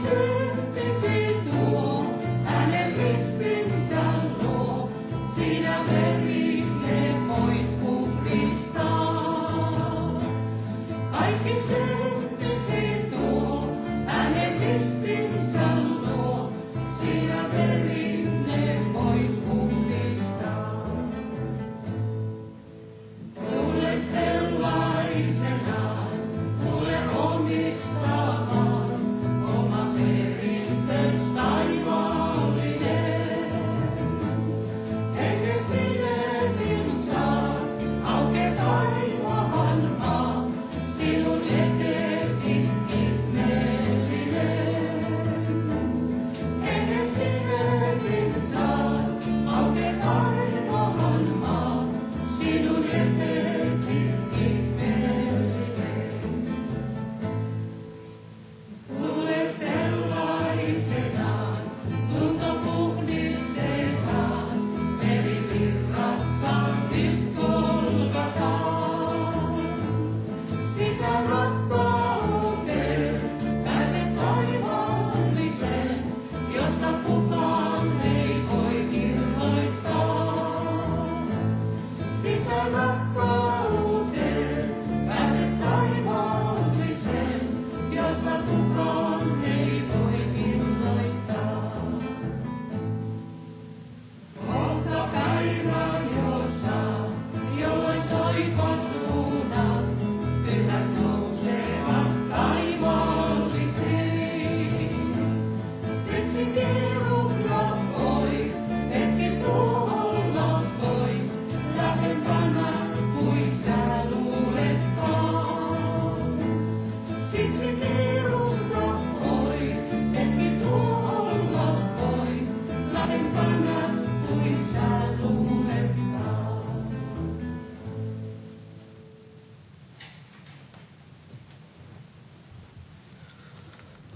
Jesus.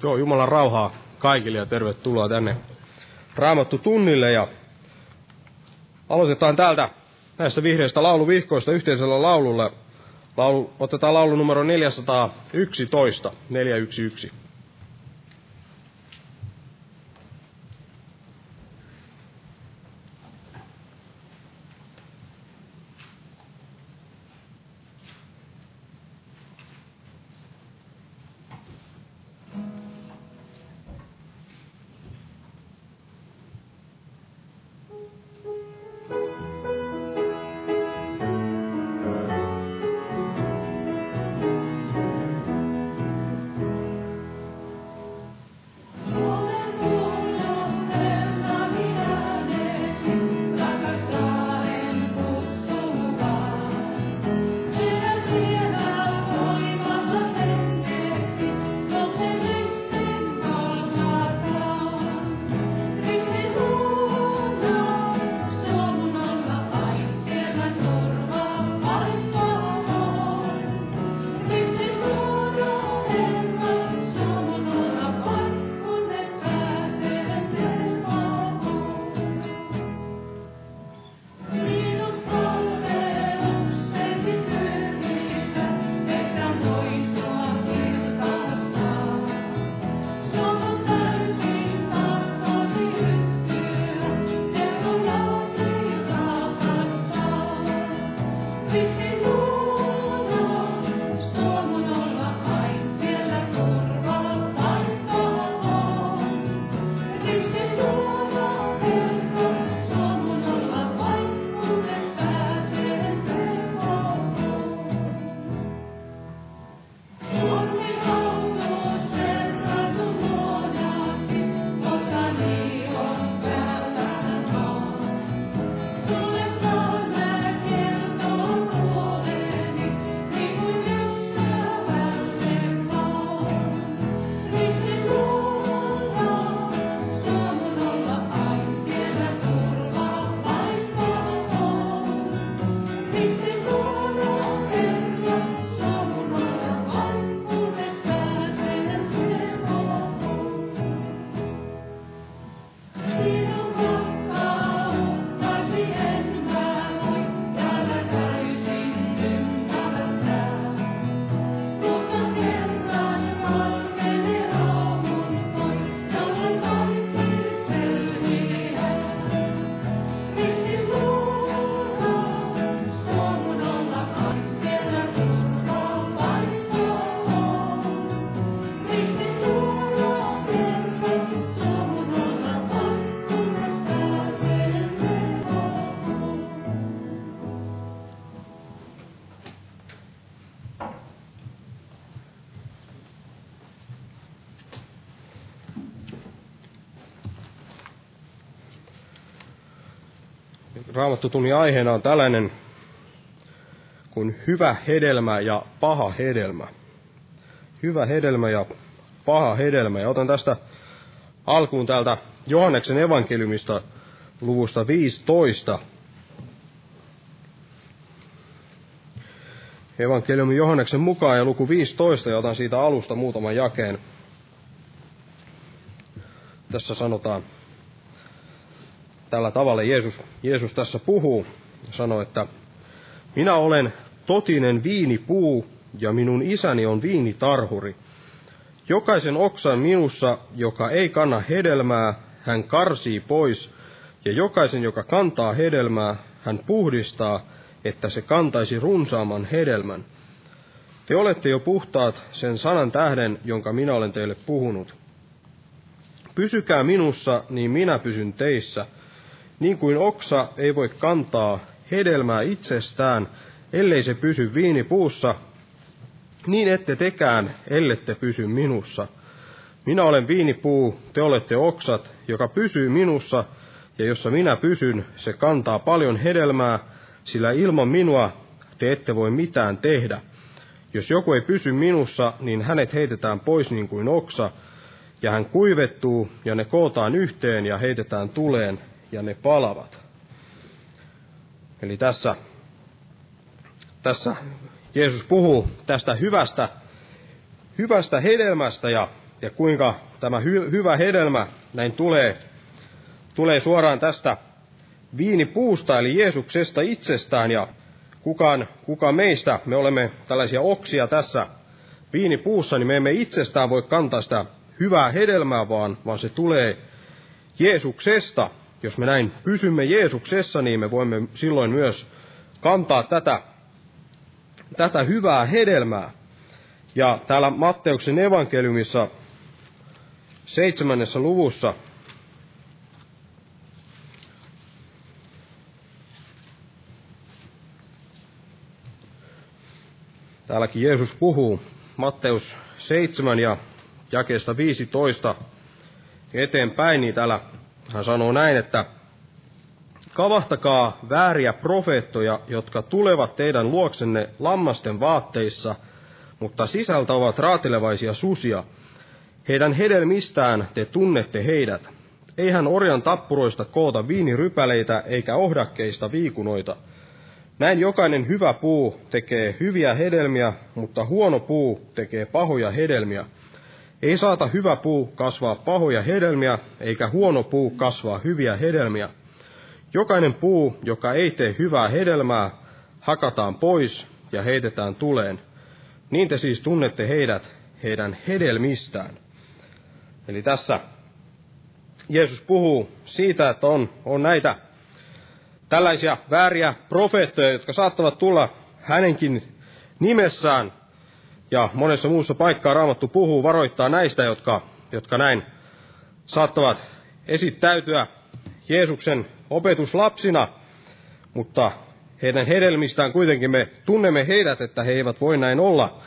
Joo, Jumalan rauhaa kaikille ja tervetuloa tänne Raamattu tunnille ja aloitetaan täältä näistä vihreistä lauluvihkoista yhteisellä laululla. Laulu, otetaan laulu numero 411, 411. Raamattutunnin aiheena on tällainen kuin hyvä hedelmä ja paha hedelmä. Hyvä hedelmä ja paha hedelmä. Ja otan tästä alkuun täältä Johanneksen evankeliumista luvusta 15. Evankeliumi Johanneksen mukaan ja luku 15 ja otan siitä alusta muutaman jakeen. Tässä sanotaan tällä tavalla Jeesus, Jeesus tässä puhuu ja sanoo, että minä olen totinen viinipuu ja minun isäni on viinitarhuri. Jokaisen oksan minussa, joka ei kanna hedelmää, hän karsii pois, ja jokaisen, joka kantaa hedelmää, hän puhdistaa, että se kantaisi runsaamman hedelmän. Te olette jo puhtaat sen sanan tähden, jonka minä olen teille puhunut. Pysykää minussa, niin minä pysyn teissä. Niin kuin oksa ei voi kantaa hedelmää itsestään, ellei se pysy viinipuussa, niin ette tekään, ellette pysy minussa. Minä olen viinipuu, te olette oksat, joka pysyy minussa, ja jossa minä pysyn, se kantaa paljon hedelmää, sillä ilman minua te ette voi mitään tehdä. Jos joku ei pysy minussa, niin hänet heitetään pois niin kuin oksa, ja hän kuivettuu, ja ne kootaan yhteen ja heitetään tuleen, ja ne palavat. Eli tässä, tässä Jeesus puhuu tästä hyvästä, hyvästä hedelmästä, ja ja kuinka tämä hy, hyvä hedelmä näin tulee, tulee suoraan tästä viinipuusta, eli Jeesuksesta itsestään, ja kukaan, kukaan meistä, me olemme tällaisia oksia tässä viinipuussa, niin me emme itsestään voi kantaa sitä hyvää hedelmää, vaan, vaan se tulee Jeesuksesta. Jos me näin pysymme Jeesuksessa, niin me voimme silloin myös kantaa tätä, tätä hyvää hedelmää. Ja täällä Matteuksen evankeliumissa seitsemännessä luvussa Täälläkin Jeesus puhuu Matteus 7 ja jakeesta 15 eteenpäin, niin täällä hän sanoo näin, että Kavahtakaa vääriä profeettoja, jotka tulevat teidän luoksenne lammasten vaatteissa, mutta sisältä ovat raatilevaisia susia. Heidän hedelmistään te tunnette heidät. Eihän orjan tappuroista koota viinirypäleitä eikä ohdakkeista viikunoita. Näin jokainen hyvä puu tekee hyviä hedelmiä, mutta huono puu tekee pahoja hedelmiä. Ei saata hyvä puu kasvaa pahoja hedelmiä, eikä huono puu kasvaa hyviä hedelmiä. Jokainen puu, joka ei tee hyvää hedelmää, hakataan pois ja heitetään tuleen. Niin te siis tunnette heidät heidän hedelmistään. Eli tässä Jeesus puhuu siitä, että on, on näitä tällaisia vääriä profeettoja, jotka saattavat tulla hänenkin nimessään. Ja monessa muussa paikkaa Raamattu puhuu, varoittaa näistä, jotka, jotka näin saattavat esittäytyä Jeesuksen opetuslapsina, mutta heidän hedelmistään kuitenkin me tunnemme heidät, että he eivät voi näin olla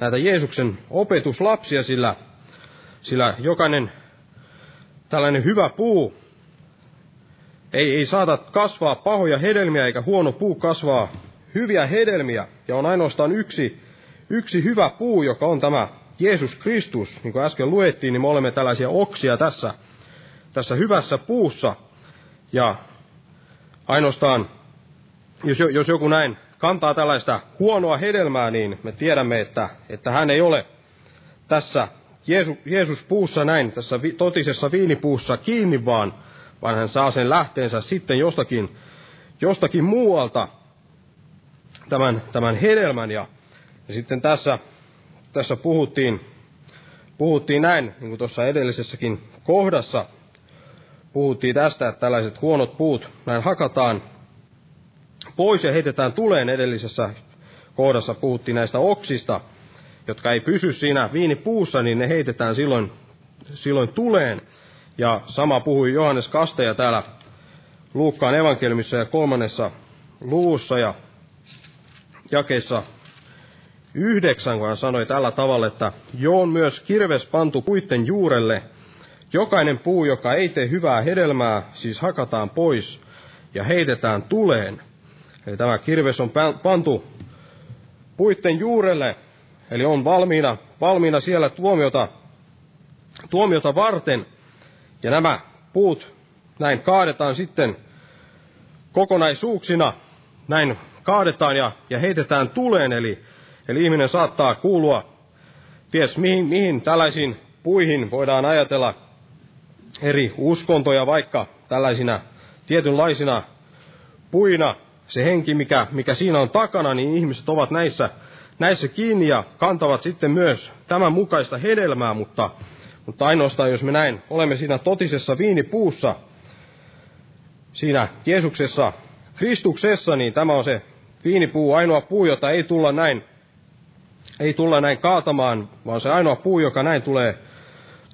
näitä Jeesuksen opetuslapsia, sillä, sillä jokainen tällainen hyvä puu ei, ei saata kasvaa pahoja hedelmiä, eikä huono puu kasvaa hyviä hedelmiä. Ja on ainoastaan yksi, yksi hyvä puu, joka on tämä Jeesus Kristus. Niin kuin äsken luettiin, niin me olemme tällaisia oksia tässä, tässä hyvässä puussa. Ja ainoastaan, jos, jos joku näin kantaa tällaista huonoa hedelmää, niin me tiedämme, että, että hän ei ole tässä Jeesus, Jeesus puussa näin, tässä totisessa viinipuussa kiinni, vaan, vaan hän saa sen lähteensä sitten jostakin, jostakin muualta tämän, tämän hedelmän. Ja, ja sitten tässä, tässä puhuttiin, puhuttiin näin, niin kuin tuossa edellisessäkin kohdassa, puhuttiin tästä, että tällaiset huonot puut näin hakataan pois ja heitetään tuleen edellisessä kohdassa puhuttiin näistä oksista, jotka ei pysy siinä viinipuussa, niin ne heitetään silloin, silloin tuleen. Ja sama puhui Johannes Kasteja täällä Luukkaan evankeliumissa ja kolmannessa luvussa ja jakeessa yhdeksän, kun hän sanoi tällä tavalla, että jo on myös kirves pantu puitten juurelle, jokainen puu, joka ei tee hyvää hedelmää, siis hakataan pois ja heitetään tuleen. Eli tämä kirves on pantu puitten juurelle, eli on valmiina, valmiina siellä tuomiota, tuomiota varten. Ja nämä puut näin kaadetaan sitten kokonaisuuksina, näin kaadetaan ja, ja heitetään tuleen, eli, eli ihminen saattaa kuulua ties mihin, mihin tällaisiin puihin voidaan ajatella eri uskontoja, vaikka tällaisina tietynlaisina puina, se henki, mikä, mikä siinä on takana, niin ihmiset ovat näissä, näissä kiinni ja kantavat sitten myös tämän mukaista hedelmää, mutta, mutta ainoastaan jos me näin olemme siinä totisessa viinipuussa, siinä Jeesuksessa, Kristuksessa, niin tämä on se viinipuu, ainoa puu, jota ei tulla näin, ei tulla näin kaatamaan, vaan se ainoa puu, joka näin tulee,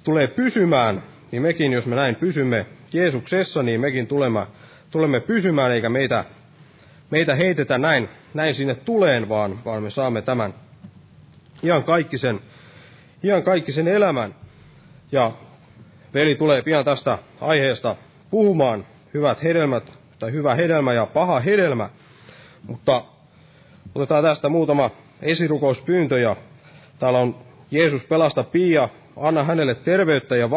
tulee pysymään, niin mekin, jos me näin pysymme Jeesuksessa, niin mekin tulemme, tulemme pysymään, eikä meitä, meitä heitetä näin, näin sinne tuleen, vaan, vaan me saamme tämän ihan kaikkisen, ihan kaikkisen elämän. Ja veli tulee pian tästä aiheesta puhumaan, hyvät hedelmät, tai hyvä hedelmä ja paha hedelmä. Mutta otetaan tästä muutama esirukouspyyntö, ja täällä on Jeesus pelasta Pia, anna hänelle terveyttä ja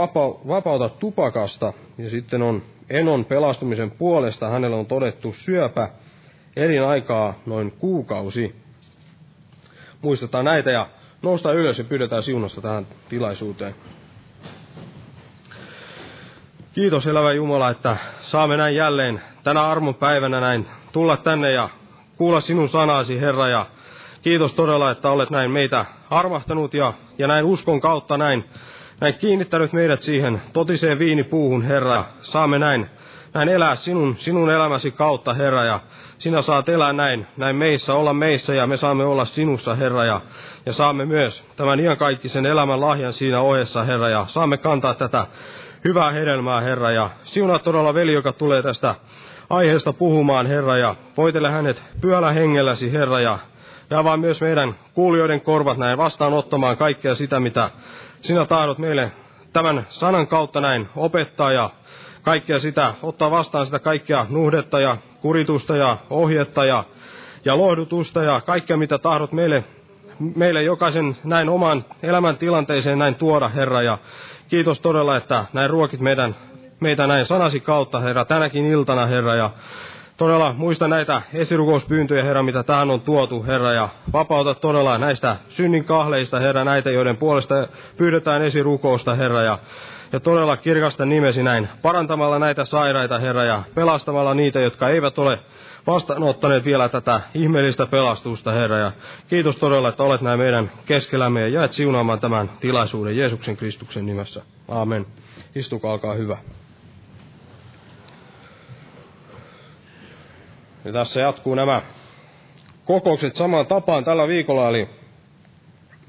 vapauta tupakasta. Ja sitten on Enon pelastumisen puolesta, hänellä on todettu syöpä, elinaikaa noin kuukausi. Muistetaan näitä ja nousta ylös ja pyydetään siunosta tähän tilaisuuteen. Kiitos elävä Jumala, että saamme näin jälleen tänä armon päivänä näin tulla tänne ja kuulla sinun sanasi, Herra. Ja kiitos todella, että olet näin meitä armahtanut ja, ja näin uskon kautta näin, näin kiinnittänyt meidät siihen totiseen viinipuuhun, Herra. Saamme näin, näin elää sinun, sinun elämäsi kautta, Herra. Ja sinä saat elää näin, näin meissä, olla meissä ja me saamme olla sinussa, Herra. Ja, ja saamme myös tämän iankaikkisen elämän lahjan siinä ohessa, Herra. Ja saamme kantaa tätä hyvää hedelmää, Herra, ja siunaa todella veli, joka tulee tästä aiheesta puhumaan, Herra, ja voitele hänet pyöllä hengelläsi, Herra, ja, ja vaan myös meidän kuulijoiden korvat näin vastaanottamaan kaikkea sitä, mitä sinä tahdot meille tämän sanan kautta näin opettaa ja kaikkea sitä, ottaa vastaan sitä kaikkea nuhdetta ja kuritusta ja ohjetta ja, ja lohdutusta ja kaikkea, mitä tahdot meille, meille jokaisen näin oman elämän tilanteeseen näin tuoda, Herra, ja Kiitos todella, että näin ruokit meidän, meitä näin sanasi kautta, Herra, tänäkin iltana, Herra, ja todella muista näitä esirukouspyyntöjä, Herra, mitä tähän on tuotu, Herra, ja vapauta todella näistä synnin kahleista, Herra, näitä, joiden puolesta pyydetään esirukousta, Herra, ja, ja todella kirkasta nimesi näin, parantamalla näitä sairaita, Herra, ja pelastamalla niitä, jotka eivät ole vastaanottaneet vielä tätä ihmeellistä pelastusta, Herra. Ja kiitos todella, että olet näin meidän keskellämme ja jäät siunaamaan tämän tilaisuuden Jeesuksen Kristuksen nimessä. Aamen. Istukaa, alkaa hyvä. Ja tässä jatkuu nämä kokoukset samaan tapaan tällä viikolla, eli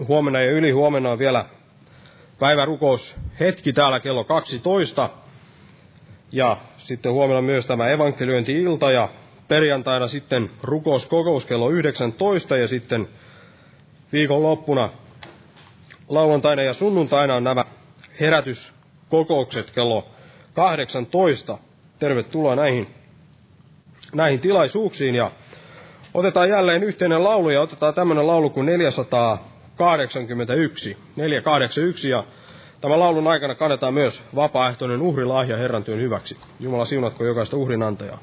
huomenna ja yli huomenna on vielä päivärukous hetki täällä kello 12. Ja sitten huomenna myös tämä evankeliointi-ilta ja perjantaina sitten rukouskokous kello 19 ja sitten viikonloppuna lauantaina ja sunnuntaina on nämä herätyskokoukset kello 18. Tervetuloa näihin, näihin tilaisuuksiin ja otetaan jälleen yhteinen laulu ja otetaan tämmöinen laulu kuin 481. 481 ja Tämän laulun aikana kannetaan myös vapaaehtoinen uhrilahja Herran työn hyväksi. Jumala siunatko jokaista uhrinantajaa.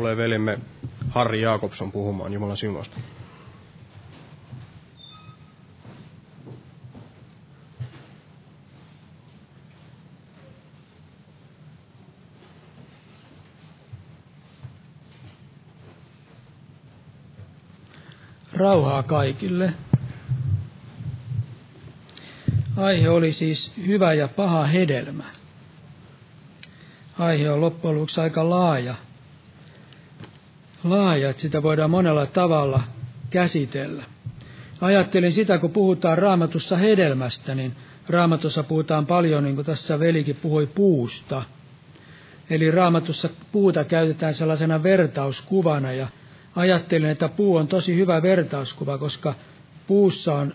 Tulee veljemme Harri Jaakobson puhumaan Jumalan siunausta. Rauhaa kaikille. Aihe oli siis hyvä ja paha hedelmä. Aihe on loppujen lopuksi aika laaja. Laaja, että sitä voidaan monella tavalla käsitellä. Ajattelin sitä, kun puhutaan raamatussa hedelmästä, niin raamatussa puhutaan paljon, niin kuin tässä velikin puhui, puusta. Eli raamatussa puuta käytetään sellaisena vertauskuvana ja ajattelin, että puu on tosi hyvä vertauskuva, koska puussa on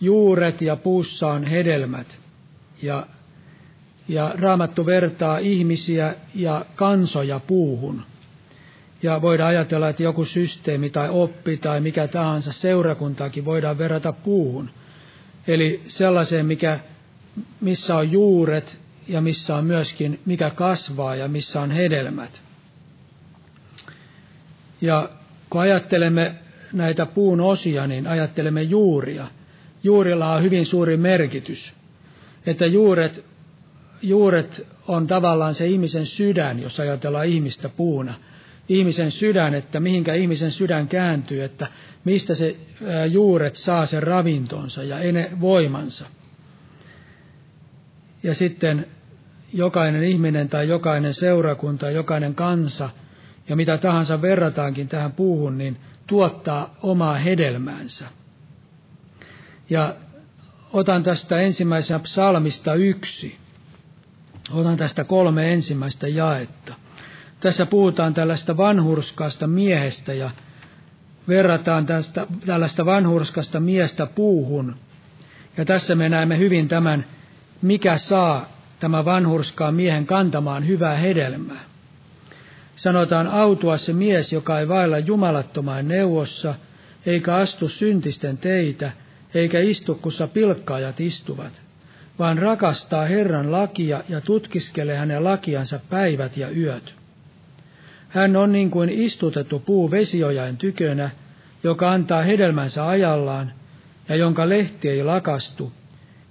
juuret ja puussa on hedelmät. Ja, ja raamattu vertaa ihmisiä ja kansoja puuhun. Ja voidaan ajatella, että joku systeemi tai oppi tai mikä tahansa seurakuntaakin voidaan verrata puuhun. Eli sellaiseen, mikä, missä on juuret ja missä on myöskin mikä kasvaa ja missä on hedelmät. Ja kun ajattelemme näitä puun osia, niin ajattelemme juuria. Juurilla on hyvin suuri merkitys. Että juuret, juuret on tavallaan se ihmisen sydän, jos ajatellaan ihmistä puuna. Ihmisen sydän, että mihinkä ihmisen sydän kääntyy, että mistä se juuret saa sen ravintonsa ja voimansa. Ja sitten jokainen ihminen tai jokainen seurakunta, jokainen kansa – ja mitä tahansa verrataankin tähän puuhun, niin tuottaa omaa hedelmäänsä. Ja otan tästä ensimmäisestä psalmista yksi. Otan tästä kolme ensimmäistä jaetta. Tässä puhutaan tällaista vanhurskaasta miehestä ja verrataan tästä, tällaista vanhurskasta miestä puuhun. Ja tässä me näemme hyvin tämän, mikä saa tämä vanhurskaan miehen kantamaan hyvää hedelmää sanotaan autua se mies, joka ei vailla jumalattomaan neuvossa, eikä astu syntisten teitä, eikä istu, kussa pilkkaajat istuvat, vaan rakastaa Herran lakia ja tutkiskelee hänen lakiansa päivät ja yöt. Hän on niin kuin istutettu puu vesiojain tykönä, joka antaa hedelmänsä ajallaan ja jonka lehti ei lakastu,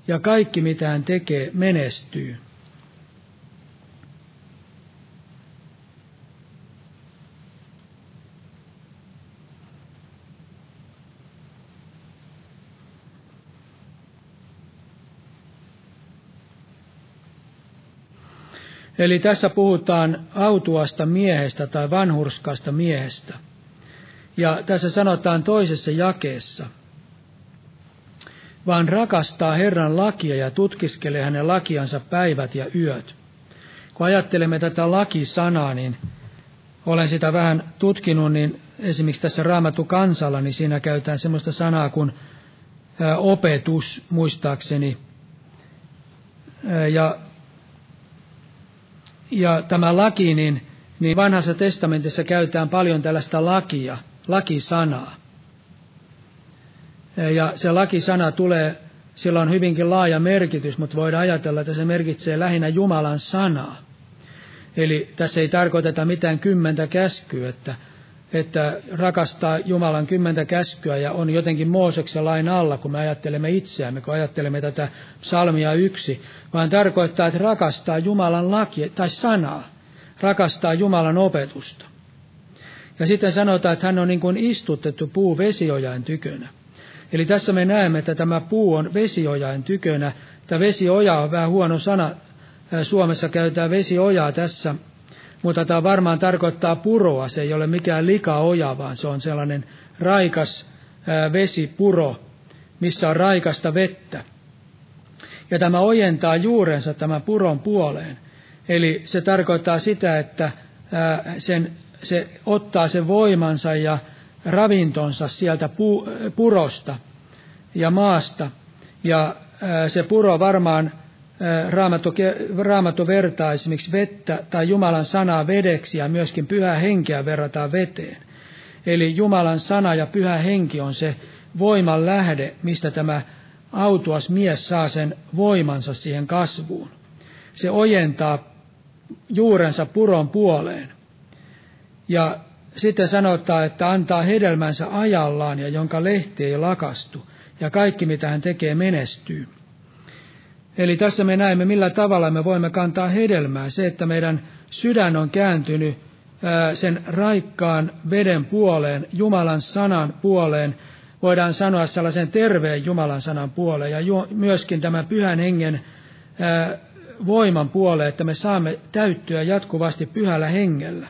ja kaikki mitä hän tekee menestyy. Eli tässä puhutaan autuasta miehestä tai vanhurskaasta miehestä. Ja tässä sanotaan toisessa jakeessa, vaan rakastaa Herran lakia ja tutkiskelee hänen lakiansa päivät ja yöt. Kun ajattelemme tätä lakisanaa, niin olen sitä vähän tutkinut, niin esimerkiksi tässä Raamattu kansalla, niin siinä käytetään sellaista sanaa kuin opetus, muistaakseni. Ja ja tämä laki, niin, niin vanhassa testamentissa käytetään paljon tällaista lakia, lakisanaa. Ja se lakisana tulee, sillä on hyvinkin laaja merkitys, mutta voidaan ajatella, että se merkitsee lähinnä Jumalan sanaa. Eli tässä ei tarkoiteta mitään kymmentä käskyä, että että rakastaa Jumalan kymmentä käskyä ja on jotenkin Mooseksen lain alla, kun me ajattelemme itseämme, kun ajattelemme tätä psalmia yksi, vaan tarkoittaa, että rakastaa Jumalan laki tai sanaa, rakastaa Jumalan opetusta. Ja sitten sanotaan, että hän on niin kuin istutettu puu vesiojain tykönä. Eli tässä me näemme, että tämä puu on vesiojain tykönä. Tämä vesioja on vähän huono sana. Suomessa käytetään vesiojaa tässä mutta tämä varmaan tarkoittaa puroa. Se ei ole mikään likaoja, vaan se on sellainen raikas vesipuro, missä on raikasta vettä. Ja tämä ojentaa juurensa tämän puron puoleen. Eli se tarkoittaa sitä, että sen, se ottaa sen voimansa ja ravintonsa sieltä pu, purosta ja maasta. Ja se puro varmaan Raamattu, Raamattu vertaa esimerkiksi vettä tai Jumalan sanaa vedeksi ja myöskin pyhää henkeä verrataan veteen. Eli Jumalan sana ja pyhä henki on se voiman lähde, mistä tämä autuas mies saa sen voimansa siihen kasvuun. Se ojentaa juurensa puron puoleen. Ja sitten sanotaan, että antaa hedelmänsä ajallaan ja jonka lehti ei lakastu, ja kaikki mitä hän tekee menestyy. Eli tässä me näemme, millä tavalla me voimme kantaa hedelmää. Se, että meidän sydän on kääntynyt sen raikkaan veden puoleen, Jumalan sanan puoleen, voidaan sanoa sellaisen terveen Jumalan sanan puoleen, ja myöskin tämän pyhän hengen voiman puoleen, että me saamme täyttyä jatkuvasti pyhällä hengellä.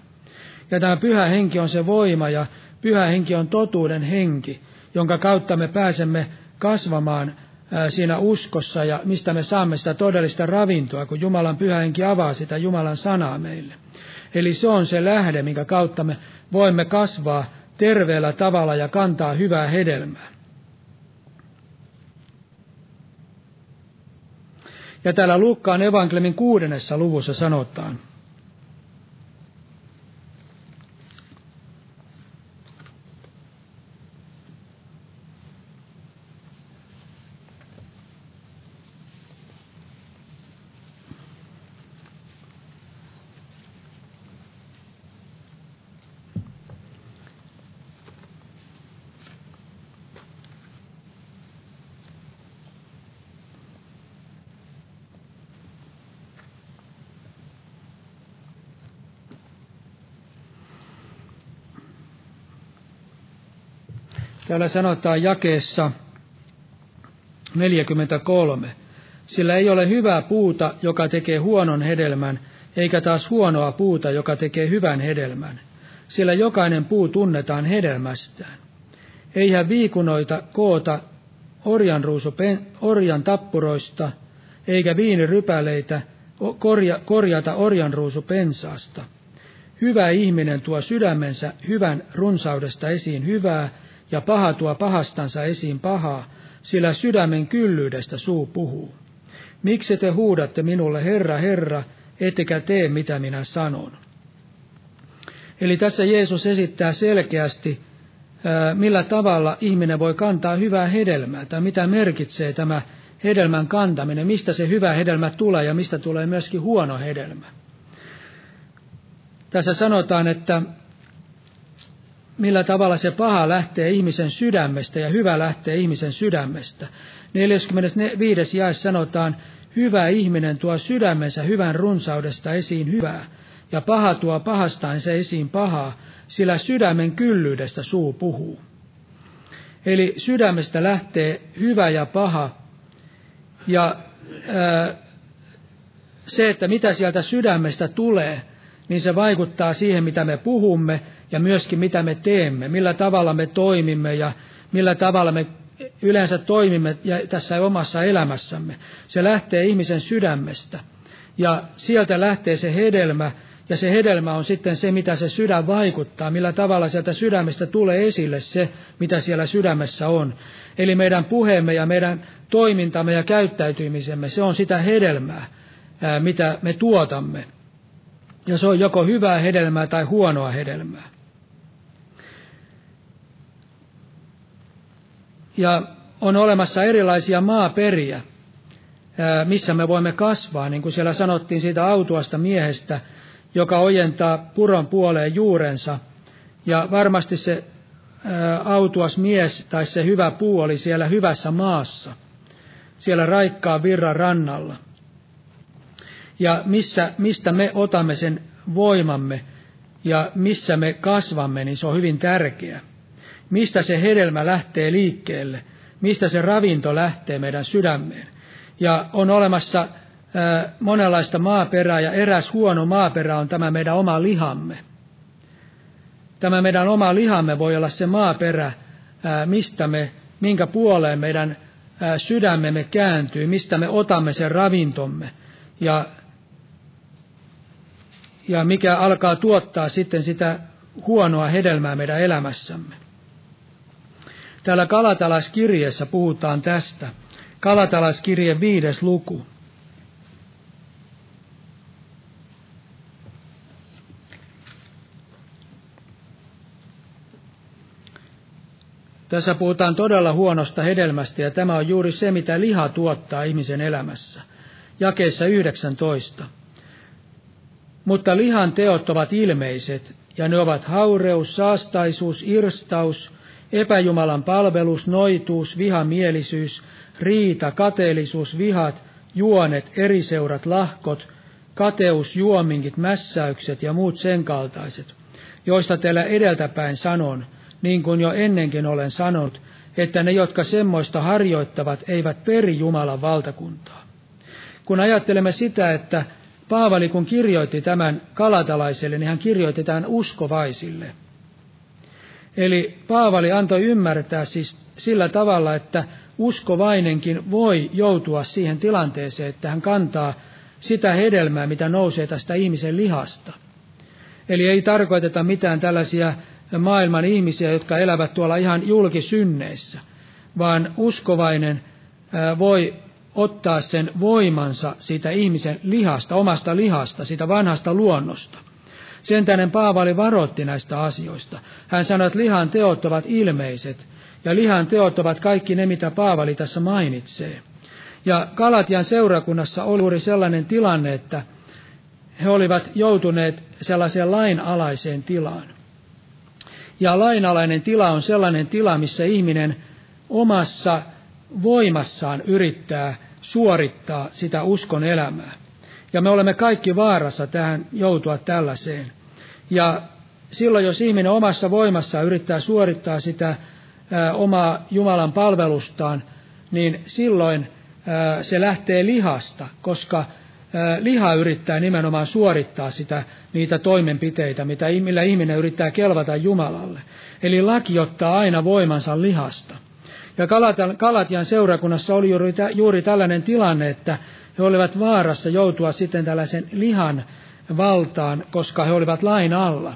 Ja tämä pyhä henki on se voima, ja pyhä henki on totuuden henki, jonka kautta me pääsemme kasvamaan siinä uskossa ja mistä me saamme sitä todellista ravintoa, kun Jumalan pyhä henki avaa sitä Jumalan sanaa meille. Eli se on se lähde, minkä kautta me voimme kasvaa terveellä tavalla ja kantaa hyvää hedelmää. Ja täällä Lukkaan evankeliumin kuudennessa luvussa sanotaan, Täällä sanotaan jakeessa 43. Sillä ei ole hyvää puuta, joka tekee huonon hedelmän, eikä taas huonoa puuta, joka tekee hyvän hedelmän. Sillä jokainen puu tunnetaan hedelmästään. Eihän viikunoita koota orjan, ruusu, orjan tappuroista, eikä viinirypäleitä korja, korjata orjanruusu pensaasta. Hyvä ihminen tuo sydämensä hyvän runsaudesta esiin hyvää, ja paha tuo pahastansa esiin pahaa, sillä sydämen kyllyydestä suu puhuu. Miksi te huudatte minulle, Herra, Herra, ettekä tee, mitä minä sanon? Eli tässä Jeesus esittää selkeästi, millä tavalla ihminen voi kantaa hyvää hedelmää, tai mitä merkitsee tämä hedelmän kantaminen, mistä se hyvä hedelmä tulee ja mistä tulee myöskin huono hedelmä. Tässä sanotaan, että millä tavalla se paha lähtee ihmisen sydämestä ja hyvä lähtee ihmisen sydämestä. 45. jae sanotaan, hyvä ihminen tuo sydämensä hyvän runsaudesta esiin hyvää, ja paha tuo pahastaan se esiin pahaa, sillä sydämen kyllyydestä suu puhuu. Eli sydämestä lähtee hyvä ja paha, ja ää, se, että mitä sieltä sydämestä tulee, niin se vaikuttaa siihen, mitä me puhumme, ja myöskin mitä me teemme, millä tavalla me toimimme ja millä tavalla me yleensä toimimme tässä omassa elämässämme. Se lähtee ihmisen sydämestä ja sieltä lähtee se hedelmä ja se hedelmä on sitten se, mitä se sydän vaikuttaa, millä tavalla sieltä sydämestä tulee esille se, mitä siellä sydämessä on. Eli meidän puheemme ja meidän toimintamme ja käyttäytymisemme, se on sitä hedelmää, mitä me tuotamme. Ja se on joko hyvää hedelmää tai huonoa hedelmää. Ja on olemassa erilaisia maaperiä, missä me voimme kasvaa, niin kuin siellä sanottiin siitä autuasta miehestä, joka ojentaa puron puoleen juurensa. Ja varmasti se autuas mies tai se hyvä puu oli siellä hyvässä maassa, siellä raikkaan virran rannalla. Ja missä, mistä me otamme sen voimamme ja missä me kasvamme, niin se on hyvin tärkeää mistä se hedelmä lähtee liikkeelle, mistä se ravinto lähtee meidän sydämeen. Ja on olemassa monenlaista maaperää, ja eräs huono maaperä on tämä meidän oma lihamme. Tämä meidän oma lihamme voi olla se maaperä, mistä me, minkä puoleen meidän sydämemme kääntyy, mistä me otamme sen ravintomme, ja, ja mikä alkaa tuottaa sitten sitä huonoa hedelmää meidän elämässämme. Täällä Kalatalaiskirjeessä puhutaan tästä. Kalatalaiskirje viides luku. Tässä puhutaan todella huonosta hedelmästä ja tämä on juuri se, mitä liha tuottaa ihmisen elämässä. Jakeessa 19. Mutta lihan teot ovat ilmeiset, ja ne ovat haureus, saastaisuus, irstaus, epäjumalan palvelus, noituus, vihamielisyys, riita, kateellisuus, vihat, juonet, eriseurat, lahkot, kateus, juominkit, mässäykset ja muut sen kaltaiset, joista teillä edeltäpäin sanon, niin kuin jo ennenkin olen sanonut, että ne, jotka semmoista harjoittavat, eivät peri Jumalan valtakuntaa. Kun ajattelemme sitä, että Paavali kun kirjoitti tämän kalatalaiselle, niin hän kirjoitti tämän uskovaisille. Eli Paavali antoi ymmärtää siis sillä tavalla, että uskovainenkin voi joutua siihen tilanteeseen, että hän kantaa sitä hedelmää, mitä nousee tästä ihmisen lihasta. Eli ei tarkoiteta mitään tällaisia maailman ihmisiä, jotka elävät tuolla ihan julkisynneissä, vaan uskovainen voi ottaa sen voimansa siitä ihmisen lihasta, omasta lihasta, siitä vanhasta luonnosta. Sen tähden Paavali varoitti näistä asioista. Hän sanoi, että lihan teot ovat ilmeiset, ja lihan teot ovat kaikki ne, mitä Paavali tässä mainitsee. Ja Kalatian seurakunnassa oli juuri sellainen tilanne, että he olivat joutuneet sellaiseen lainalaiseen tilaan. Ja lainalainen tila on sellainen tila, missä ihminen omassa voimassaan yrittää suorittaa sitä uskon elämää. Ja me olemme kaikki vaarassa tähän joutua tällaiseen. Ja silloin, jos ihminen omassa voimassaan yrittää suorittaa sitä omaa Jumalan palvelustaan, niin silloin se lähtee lihasta, koska liha yrittää nimenomaan suorittaa sitä, niitä toimenpiteitä, mitä, millä ihminen yrittää kelvata Jumalalle. Eli laki ottaa aina voimansa lihasta. Ja Kalatian seurakunnassa oli juuri, juuri tällainen tilanne, että he olivat vaarassa joutua sitten tällaisen lihan valtaan, koska he olivat lain alla.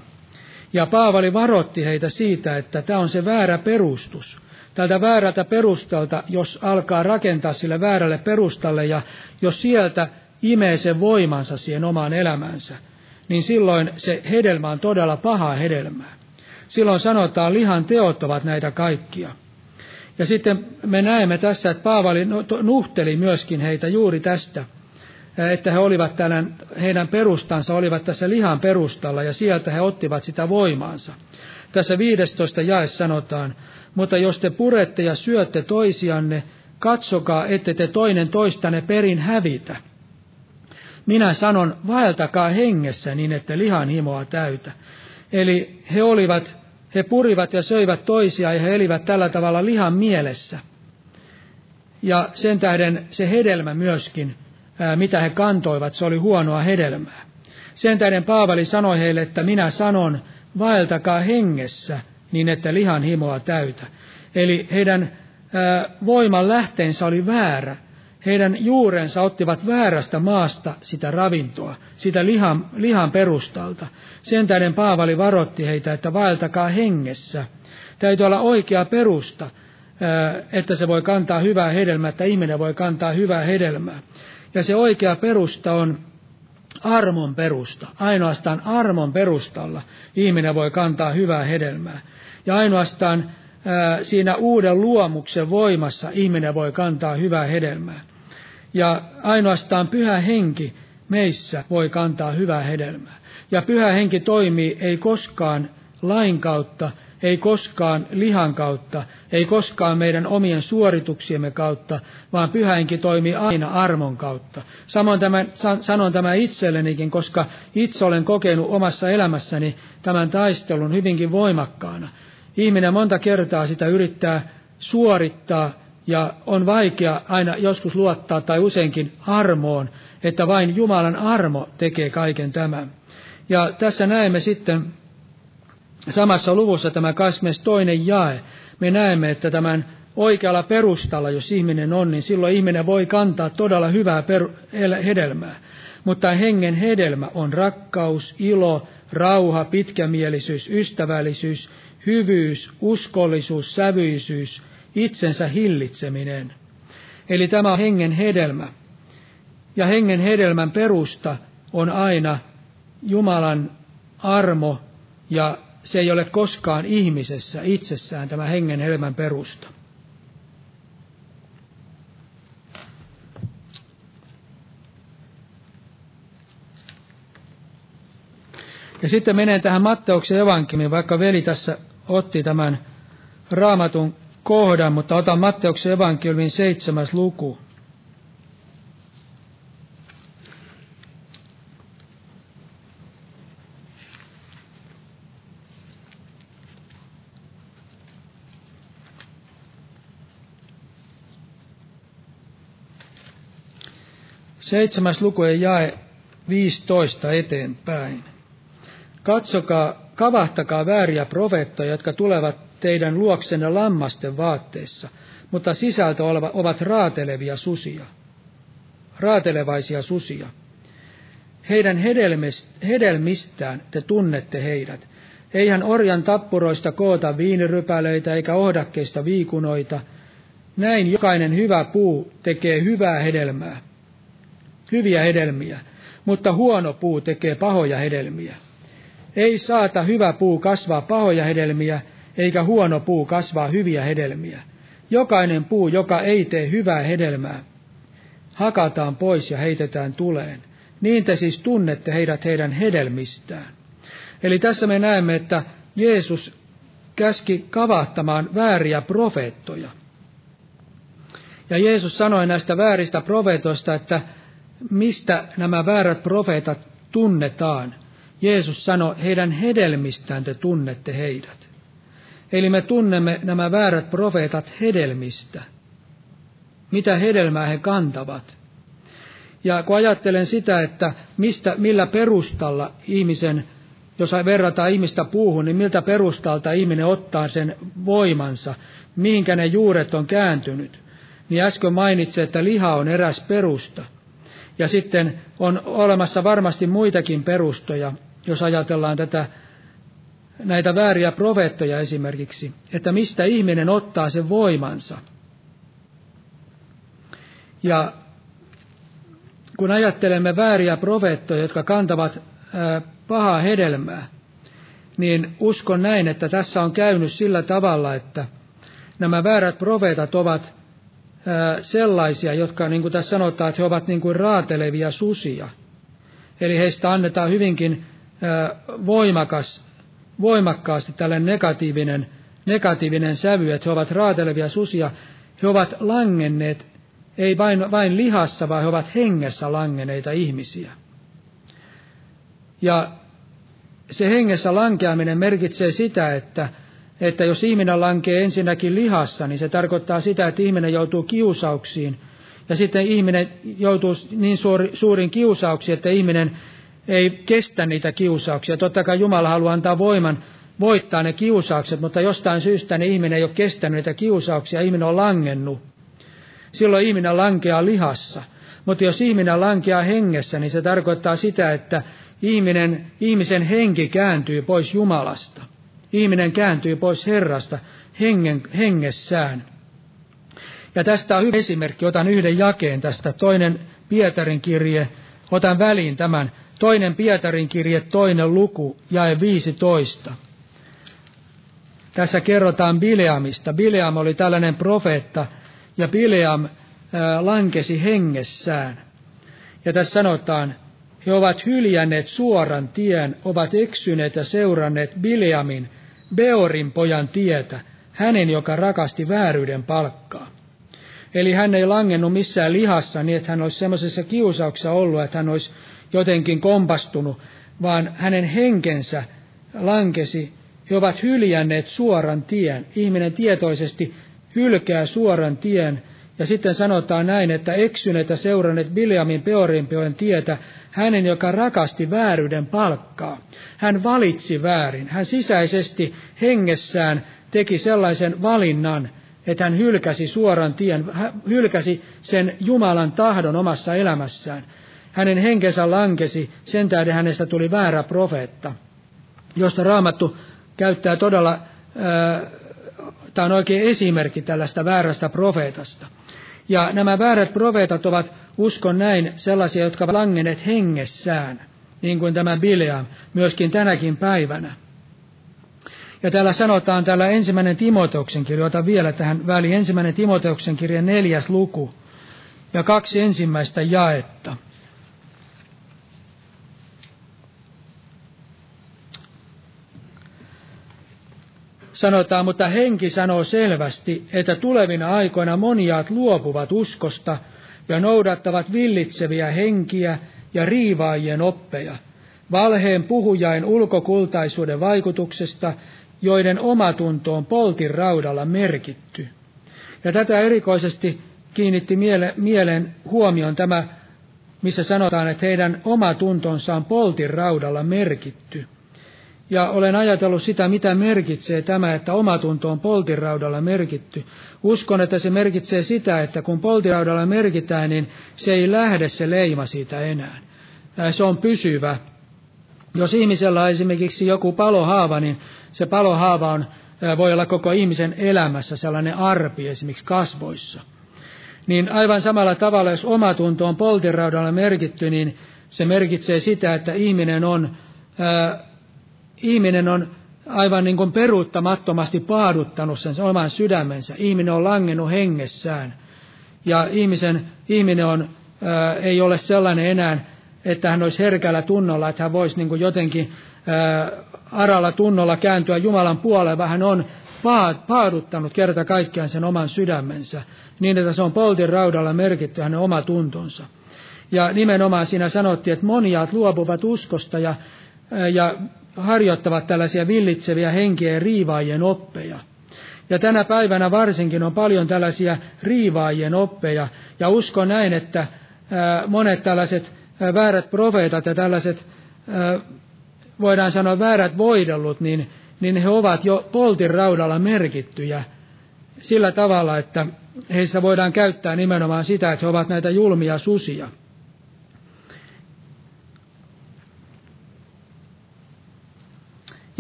Ja Paavali varotti heitä siitä, että tämä on se väärä perustus. Tältä väärältä perustalta, jos alkaa rakentaa sille väärälle perustalle ja jos sieltä imee sen voimansa siihen omaan elämänsä, niin silloin se hedelmä on todella paha hedelmää. Silloin sanotaan, lihan teot ovat näitä kaikkia. Ja sitten me näemme tässä, että Paavali nuhteli myöskin heitä juuri tästä, että he olivat tämän, heidän perustansa olivat tässä lihan perustalla ja sieltä he ottivat sitä voimaansa. Tässä 15 jae sanotaan, mutta jos te purette ja syötte toisianne, katsokaa, ette te toinen toistanne perin hävitä. Minä sanon, vaeltakaa hengessä niin, että lihan himoa täytä. Eli he olivat he purivat ja söivät toisia ja he elivät tällä tavalla lihan mielessä. Ja sen tähden se hedelmä myöskin, mitä he kantoivat, se oli huonoa hedelmää. Sen tähden Paavali sanoi heille, että minä sanon, vaeltakaa hengessä, niin että lihan himoa täytä. Eli heidän voiman lähteensä oli väärä, heidän juurensa ottivat väärästä maasta sitä ravintoa, sitä lihan, lihan perustalta. Sen tähden Paavali varotti heitä, että vaeltakaa hengessä. Täytyy olla oikea perusta, että se voi kantaa hyvää hedelmää, että ihminen voi kantaa hyvää hedelmää. Ja se oikea perusta on armon perusta. Ainoastaan armon perustalla ihminen voi kantaa hyvää hedelmää. Ja ainoastaan siinä uuden luomuksen voimassa ihminen voi kantaa hyvää hedelmää. Ja ainoastaan pyhä henki meissä voi kantaa hyvää hedelmää. Ja pyhä henki toimii ei koskaan lain kautta, ei koskaan lihan kautta, ei koskaan meidän omien suorituksiemme kautta, vaan pyhä henki toimii aina armon kautta. Samoin tämän, sanon tämä itsellenikin, koska itse olen kokenut omassa elämässäni tämän taistelun hyvinkin voimakkaana. Ihminen monta kertaa sitä yrittää suorittaa ja on vaikea aina joskus luottaa tai useinkin armoon, että vain Jumalan armo tekee kaiken tämän. Ja tässä näemme sitten samassa luvussa tämä 22. jae. Me näemme, että tämän oikealla perustalla, jos ihminen on, niin silloin ihminen voi kantaa todella hyvää hedelmää. Mutta hengen hedelmä on rakkaus, ilo, rauha, pitkämielisyys, ystävällisyys, hyvyys, uskollisuus, sävyisyys, itsensä hillitseminen. Eli tämä on hengen hedelmä. Ja hengen hedelmän perusta on aina Jumalan armo, ja se ei ole koskaan ihmisessä itsessään tämä hengen hedelmän perusta. Ja sitten menen tähän Matteuksen evankeliumiin, vaikka veli tässä otti tämän raamatun kohdan, mutta otan Matteuksen evankeliumin seitsemäs luku. Seitsemäs luku ja jae 15 eteenpäin. Katsokaa, kavahtakaa vääriä profeettoja, jotka tulevat teidän luoksenne lammasten vaatteissa, mutta sisältö ovat raatelevia susia, raatelevaisia susia. Heidän hedelmistään te tunnette heidät. Eihän orjan tappuroista koota viinirypälöitä eikä ohdakkeista viikunoita. Näin jokainen hyvä puu tekee hyvää hedelmää, hyviä hedelmiä, mutta huono puu tekee pahoja hedelmiä. Ei saata hyvä puu kasvaa pahoja hedelmiä, eikä huono puu kasvaa hyviä hedelmiä. Jokainen puu, joka ei tee hyvää hedelmää, hakataan pois ja heitetään tuleen. Niin te siis tunnette heidät heidän hedelmistään. Eli tässä me näemme, että Jeesus käski kavahtamaan vääriä profeettoja. Ja Jeesus sanoi näistä vääristä profeetoista, että mistä nämä väärät profeetat tunnetaan. Jeesus sanoi, heidän hedelmistään te tunnette heidät. Eli me tunnemme nämä väärät profeetat hedelmistä. Mitä hedelmää he kantavat. Ja kun ajattelen sitä, että mistä, millä perustalla ihmisen, jos verrataan ihmistä puuhun, niin miltä perustalta ihminen ottaa sen voimansa, mihinkä ne juuret on kääntynyt, niin äsken mainitsin, että liha on eräs perusta. Ja sitten on olemassa varmasti muitakin perustoja, jos ajatellaan tätä näitä vääriä profeettoja esimerkiksi, että mistä ihminen ottaa sen voimansa. Ja kun ajattelemme vääriä profeettoja, jotka kantavat pahaa hedelmää, niin uskon näin, että tässä on käynyt sillä tavalla, että nämä väärät profeetat ovat sellaisia, jotka, niin kuin tässä sanotaan, että he ovat niin kuin raatelevia susia. Eli heistä annetaan hyvinkin voimakas, voimakkaasti tällainen negatiivinen, negatiivinen sävy, että he ovat raatelevia susia. He ovat langenneet, ei vain, vain lihassa, vaan he ovat hengessä langenneita ihmisiä. Ja se hengessä lankeaminen merkitsee sitä, että, että jos ihminen lankee ensinnäkin lihassa, niin se tarkoittaa sitä, että ihminen joutuu kiusauksiin. Ja sitten ihminen joutuu niin suuri, suuriin kiusauksiin, että ihminen ei kestä niitä kiusauksia. Totta kai Jumala haluaa antaa voiman voittaa ne kiusaukset, mutta jostain syystä ne ihminen ei ole kestänyt niitä kiusauksia, ihminen on langennut. Silloin ihminen lankeaa lihassa. Mutta jos ihminen lankeaa hengessä, niin se tarkoittaa sitä, että ihminen, ihmisen henki kääntyy pois Jumalasta. Ihminen kääntyy pois Herrasta hengen, hengessään. Ja tästä on hyvä esimerkki. Otan yhden jakeen tästä. Toinen Pietarin kirje. Otan väliin tämän Toinen Pietarin kirje, toinen luku, jae 15. Tässä kerrotaan Bileamista. Bileam oli tällainen profeetta, ja Bileam lankesi hengessään. Ja tässä sanotaan, he ovat hyljänneet suoran tien, ovat eksyneet ja seuranneet Bileamin, Beorin pojan tietä, hänen, joka rakasti vääryyden palkkaa. Eli hän ei langennut missään lihassa niin, että hän olisi semmoisessa kiusauksessa ollut, että hän olisi jotenkin kompastunut, vaan hänen henkensä lankesi. He ovat hyljänneet suoran tien. Ihminen tietoisesti hylkää suoran tien. Ja sitten sanotaan näin, että eksyneet ja seuranneet Biljamin peorinpeon tietä, hänen, joka rakasti vääryyden palkkaa. Hän valitsi väärin. Hän sisäisesti hengessään teki sellaisen valinnan, että hän hylkäsi suoran tien, hylkäsi sen Jumalan tahdon omassa elämässään. Hänen henkensä lankesi, sen tähden hänestä tuli väärä profeetta, josta raamattu käyttää todella, tämä on oikein esimerkki tällaista väärästä profeetasta. Ja nämä väärät profeetat ovat, uskon näin, sellaisia, jotka ovat langenneet hengessään, niin kuin tämä Bileam, myöskin tänäkin päivänä. Ja täällä sanotaan täällä ensimmäinen Timoteuksen kirja, otan vielä tähän väliin, ensimmäinen Timoteuksen kirja neljäs luku ja kaksi ensimmäistä jaetta. Sanotaan, mutta henki sanoo selvästi, että tulevina aikoina moniaat luopuvat uskosta ja noudattavat villitseviä henkiä ja riivaajien oppeja, valheen puhujain ulkokultaisuuden vaikutuksesta, joiden omatunto on poltin raudalla merkitty. Ja tätä erikoisesti kiinnitti miele, mieleen huomioon tämä, missä sanotaan, että heidän omatuntonsa on poltin raudalla merkitty. Ja olen ajatellut sitä, mitä merkitsee tämä, että omatunto on poltiraudalla merkitty. Uskon, että se merkitsee sitä, että kun poltiraudalla merkitään, niin se ei lähde se leima siitä enää. Se on pysyvä. Jos ihmisellä on esimerkiksi joku palohaava, niin se palohaava on, voi olla koko ihmisen elämässä sellainen arpi esimerkiksi kasvoissa. Niin aivan samalla tavalla, jos omatunto on poltiraudalla merkitty, niin se merkitsee sitä, että ihminen on ihminen on aivan niin kuin peruuttamattomasti paaduttanut sen oman sydämensä. Ihminen on langennut hengessään. Ja ihmisen, ihminen on, ää, ei ole sellainen enää, että hän olisi herkällä tunnolla, että hän voisi niin kuin jotenkin ää, aralla tunnolla kääntyä Jumalan puoleen, vaan hän on paaduttanut kerta kaikkiaan sen oman sydämensä, niin että se on poltin raudalla merkitty hänen oma tuntonsa. Ja nimenomaan siinä sanottiin, että moniaat luopuvat uskosta ja, ja harjoittavat tällaisia villitseviä henkiä ja riivaajien oppeja. Ja tänä päivänä varsinkin on paljon tällaisia riivaajien oppeja, ja uskon näin, että monet tällaiset väärät profeetat ja tällaiset, voidaan sanoa väärät voidellut, niin, niin he ovat jo poltin raudalla merkittyjä sillä tavalla, että heissä voidaan käyttää nimenomaan sitä, että he ovat näitä julmia susia.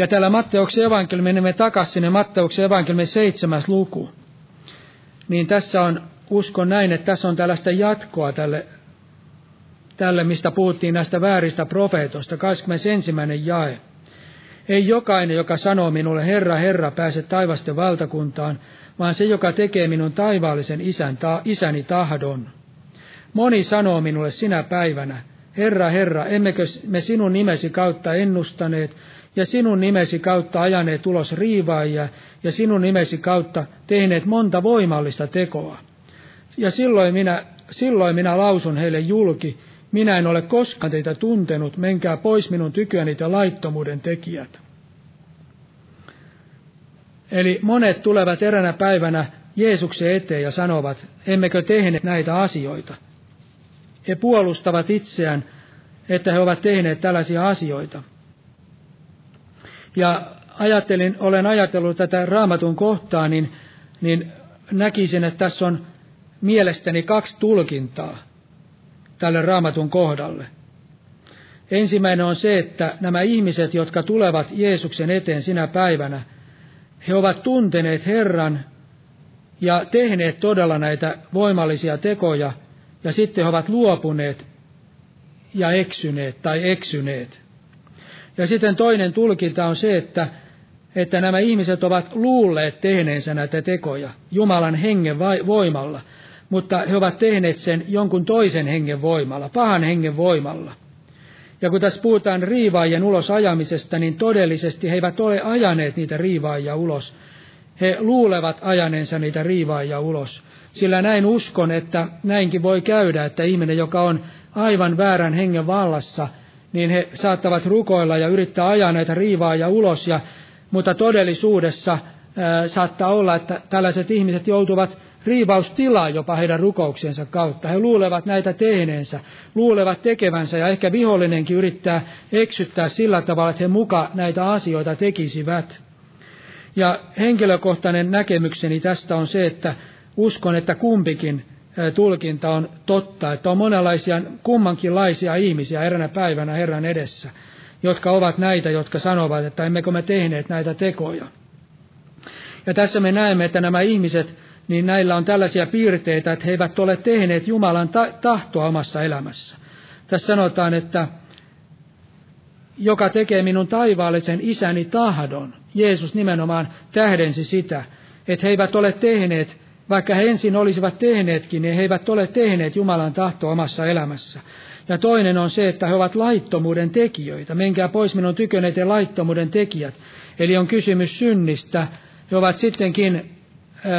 Ja täällä Matteuksen evankeliumi, menemme takaisin sinne Matteuksen evankeliumin seitsemäs luku. Niin tässä on, uskon näin, että tässä on tällaista jatkoa tälle, tälle mistä puhuttiin näistä vääristä profeetoista, 21. jae. Ei jokainen, joka sanoo minulle, Herra, Herra, pääse taivasten valtakuntaan, vaan se, joka tekee minun taivaallisen isän, ta, isäni tahdon. Moni sanoo minulle sinä päivänä, Herra, Herra, emmekö me sinun nimesi kautta ennustaneet ja sinun nimesi kautta ajaneet ulos riivaajia, ja sinun nimesi kautta tehneet monta voimallista tekoa. Ja silloin minä, silloin minä lausun heille julki, minä en ole koskaan teitä tuntenut, menkää pois minun tyköni te laittomuuden tekijät. Eli monet tulevat eränä päivänä Jeesuksen eteen ja sanovat, emmekö tehneet näitä asioita. He puolustavat itseään, että he ovat tehneet tällaisia asioita. Ja ajattelin, olen ajatellut tätä raamatun kohtaa, niin, niin näkisin, että tässä on mielestäni kaksi tulkintaa tälle raamatun kohdalle. Ensimmäinen on se, että nämä ihmiset, jotka tulevat Jeesuksen eteen sinä päivänä, he ovat tunteneet Herran ja tehneet todella näitä voimallisia tekoja, ja sitten he ovat luopuneet ja eksyneet tai eksyneet. Ja sitten toinen tulkinta on se, että, että nämä ihmiset ovat luulleet tehneensä näitä tekoja Jumalan hengen voimalla, mutta he ovat tehneet sen jonkun toisen hengen voimalla, pahan hengen voimalla. Ja kun tässä puhutaan riivaajien ulos ajamisesta, niin todellisesti he eivät ole ajaneet niitä riivaajia ulos. He luulevat ajaneensa niitä riivaajia ulos. Sillä näin uskon, että näinkin voi käydä, että ihminen, joka on aivan väärän hengen vallassa – niin he saattavat rukoilla ja yrittää ajaa näitä riivaajia ulos, ja, mutta todellisuudessa saattaa olla, että tällaiset ihmiset joutuvat riivaustilaan jopa heidän rukouksiensa kautta. He luulevat näitä tehneensä, luulevat tekevänsä ja ehkä vihollinenkin yrittää eksyttää sillä tavalla, että he muka näitä asioita tekisivät. Ja henkilökohtainen näkemykseni tästä on se, että uskon, että kumpikin tulkinta on totta, että on monenlaisia kummankinlaisia ihmisiä eränä päivänä Herran edessä, jotka ovat näitä, jotka sanovat, että emmekö me tehneet näitä tekoja. Ja tässä me näemme, että nämä ihmiset, niin näillä on tällaisia piirteitä, että he eivät ole tehneet Jumalan tahtoa omassa elämässä. Tässä sanotaan, että joka tekee minun taivaallisen isäni tahdon. Jeesus nimenomaan tähdensi sitä, että he eivät ole tehneet vaikka he ensin olisivat tehneetkin, niin he eivät ole tehneet Jumalan tahtoa omassa elämässä. Ja toinen on se, että he ovat laittomuuden tekijöitä. Menkää pois minun tyköneet ja laittomuuden tekijät. Eli on kysymys synnistä, he ovat sittenkin,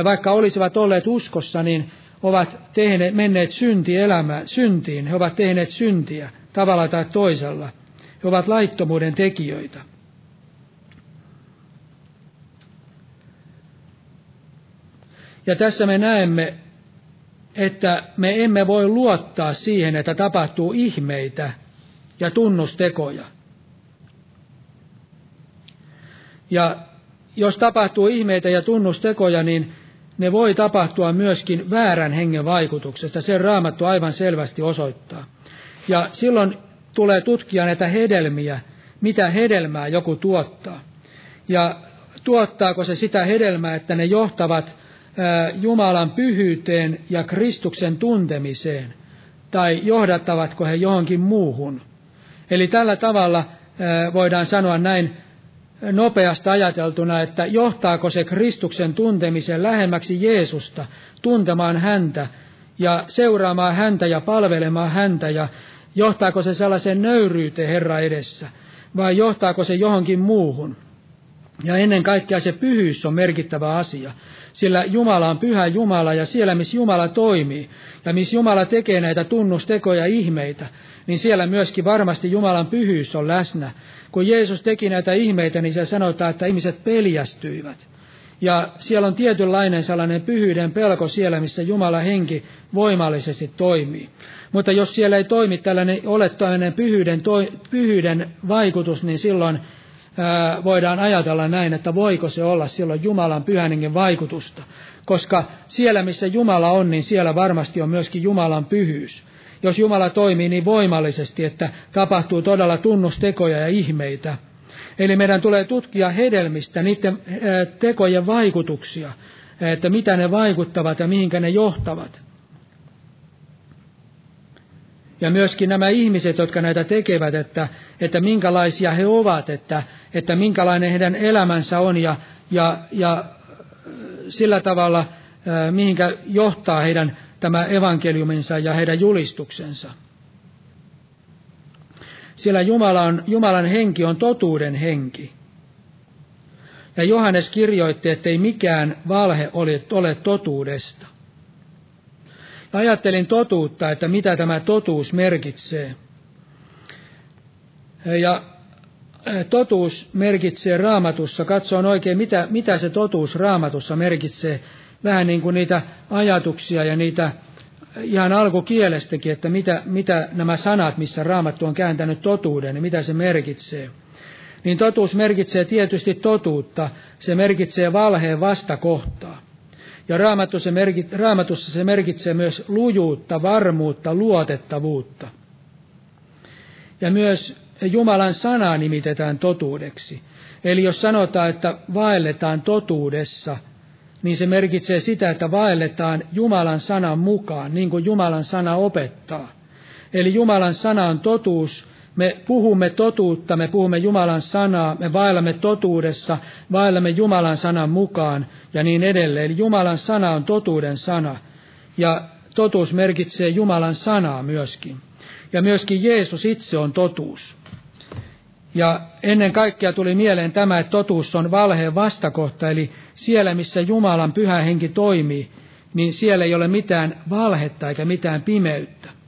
vaikka olisivat olleet uskossa, niin ovat tehneet, menneet syntielämään, syntiin. He ovat tehneet syntiä tavalla tai toisella. He ovat laittomuuden tekijöitä. Ja tässä me näemme, että me emme voi luottaa siihen, että tapahtuu ihmeitä ja tunnustekoja. Ja jos tapahtuu ihmeitä ja tunnustekoja, niin ne voi tapahtua myöskin väärän hengen vaikutuksesta. Sen raamattu aivan selvästi osoittaa. Ja silloin tulee tutkia näitä hedelmiä, mitä hedelmää joku tuottaa. Ja tuottaako se sitä hedelmää, että ne johtavat Jumalan pyhyyteen ja Kristuksen tuntemiseen, tai johdattavatko he johonkin muuhun. Eli tällä tavalla voidaan sanoa näin nopeasti ajateltuna, että johtaako se Kristuksen tuntemisen lähemmäksi Jeesusta, tuntemaan häntä ja seuraamaan häntä ja palvelemaan häntä ja johtaako se sellaisen nöyryyteen Herra edessä vai johtaako se johonkin muuhun. Ja ennen kaikkea se pyhyys on merkittävä asia, sillä Jumala on pyhä Jumala ja siellä missä Jumala toimii ja missä Jumala tekee näitä tunnustekoja ihmeitä, niin siellä myöskin varmasti Jumalan pyhyys on läsnä. Kun Jeesus teki näitä ihmeitä, niin se sanotaan, että ihmiset peljästyivät. Ja siellä on tietynlainen sellainen pyhyyden pelko siellä, missä Jumala henki voimallisesti toimii. Mutta jos siellä ei toimi tällainen, ole tällainen pyhyyden, pyhyyden vaikutus, niin silloin voidaan ajatella näin, että voiko se olla silloin Jumalan pyhän vaikutusta. Koska siellä, missä Jumala on, niin siellä varmasti on myöskin Jumalan pyhyys jos Jumala toimii niin voimallisesti, että tapahtuu todella tunnustekoja ja ihmeitä. Eli meidän tulee tutkia hedelmistä, niiden tekojen vaikutuksia, että mitä ne vaikuttavat ja mihinkä ne johtavat. Ja myöskin nämä ihmiset, jotka näitä tekevät, että, että minkälaisia he ovat, että, että minkälainen heidän elämänsä on ja, ja, ja sillä tavalla, mihinkä johtaa heidän tämä evankeliuminsa ja heidän julistuksensa. Sillä Jumala on, Jumalan henki on totuuden henki. Ja Johannes kirjoitti, ettei mikään valhe ole, ole totuudesta. Ja ajattelin totuutta, että mitä tämä totuus merkitsee. Ja totuus merkitsee raamatussa, katsoin oikein, mitä, mitä se totuus raamatussa merkitsee vähän niin kuin niitä ajatuksia ja niitä ihan alkukielestäkin, että mitä, mitä nämä sanat, missä Raamattu on kääntänyt totuuden, niin mitä se merkitsee. Niin totuus merkitsee tietysti totuutta, se merkitsee valheen vastakohtaa. Ja Raamattu se merkit, raamatussa se merkitsee myös lujuutta, varmuutta, luotettavuutta. Ja myös Jumalan sanaa nimitetään totuudeksi. Eli jos sanotaan, että vaelletaan totuudessa – niin se merkitsee sitä, että vaelletaan Jumalan sanan mukaan, niin kuin Jumalan sana opettaa. Eli Jumalan sana on totuus, me puhumme totuutta, me puhumme Jumalan sanaa, me vaellamme totuudessa, vaellamme Jumalan sanan mukaan ja niin edelleen. Eli Jumalan sana on totuuden sana ja totuus merkitsee Jumalan sanaa myöskin. Ja myöskin Jeesus itse on totuus. Ja ennen kaikkea tuli mieleen tämä, että totuus on valheen vastakohta, eli siellä missä Jumalan pyhä henki toimii, niin siellä ei ole mitään valhetta eikä mitään pimeyttä.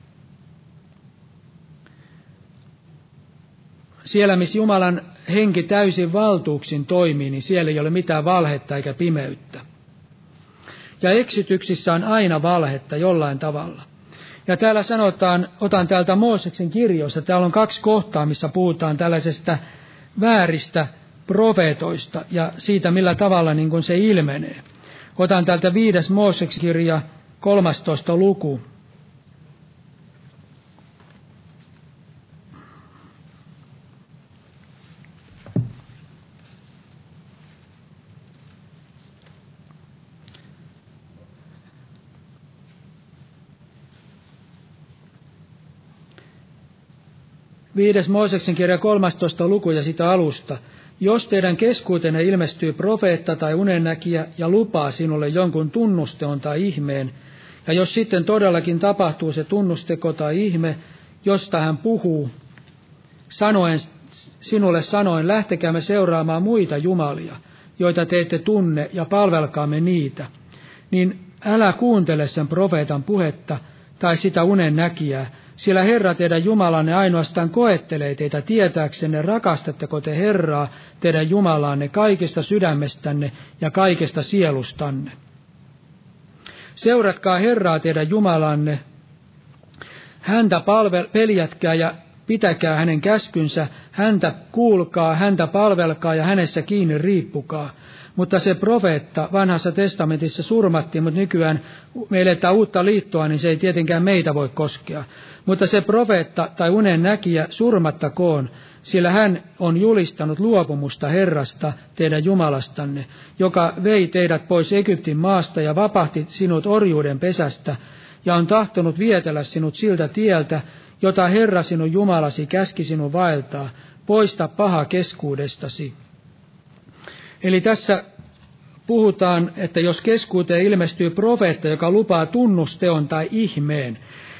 Siellä missä Jumalan henki täysin valtuuksin toimii, niin siellä ei ole mitään valhetta eikä pimeyttä. Ja eksityksissä on aina valhetta jollain tavalla. Ja täällä sanotaan, otan täältä Mooseksen kirjoista, täällä on kaksi kohtaa, missä puhutaan tällaisesta vääristä profeetoista ja siitä, millä tavalla niin kuin se ilmenee. Otan täältä viides Mooseksen kirja, 13 luku, Viides Mooseksen kirja 13 luku ja sitä alusta. Jos teidän keskuutenne ilmestyy profeetta tai unennäkijä ja lupaa sinulle jonkun tunnusteon tai ihmeen, ja jos sitten todellakin tapahtuu se tunnusteko tai ihme, josta hän puhuu, sanoen, sinulle sanoen, lähtekäämme seuraamaan muita jumalia, joita te ette tunne, ja palvelkaamme niitä, niin älä kuuntele sen profeetan puhetta tai sitä unen näkijää, sillä Herra teidän Jumalanne ainoastaan koettelee teitä tietääksenne, rakastatteko te Herraa, teidän Jumalanne, kaikesta sydämestänne ja kaikesta sielustanne. Seuratkaa Herraa teidän Jumalanne, häntä palvel, peljätkää ja pitäkää hänen käskynsä, häntä kuulkaa, häntä palvelkaa ja hänessä kiinni riippukaa. Mutta se profeetta vanhassa testamentissa surmattiin, mutta nykyään me eletään uutta liittoa, niin se ei tietenkään meitä voi koskea. Mutta se profeetta tai unen näkijä surmattakoon, sillä hän on julistanut luopumusta Herrasta, teidän Jumalastanne, joka vei teidät pois Egyptin maasta ja vapahti sinut orjuuden pesästä, ja on tahtonut vietellä sinut siltä tieltä, jota Herra sinun Jumalasi käski sinun vaeltaa, poista paha keskuudestasi. Eli tässä puhutaan, että jos keskuuteen ilmestyy profeetta, joka lupaa tunnusteon tai ihmeen,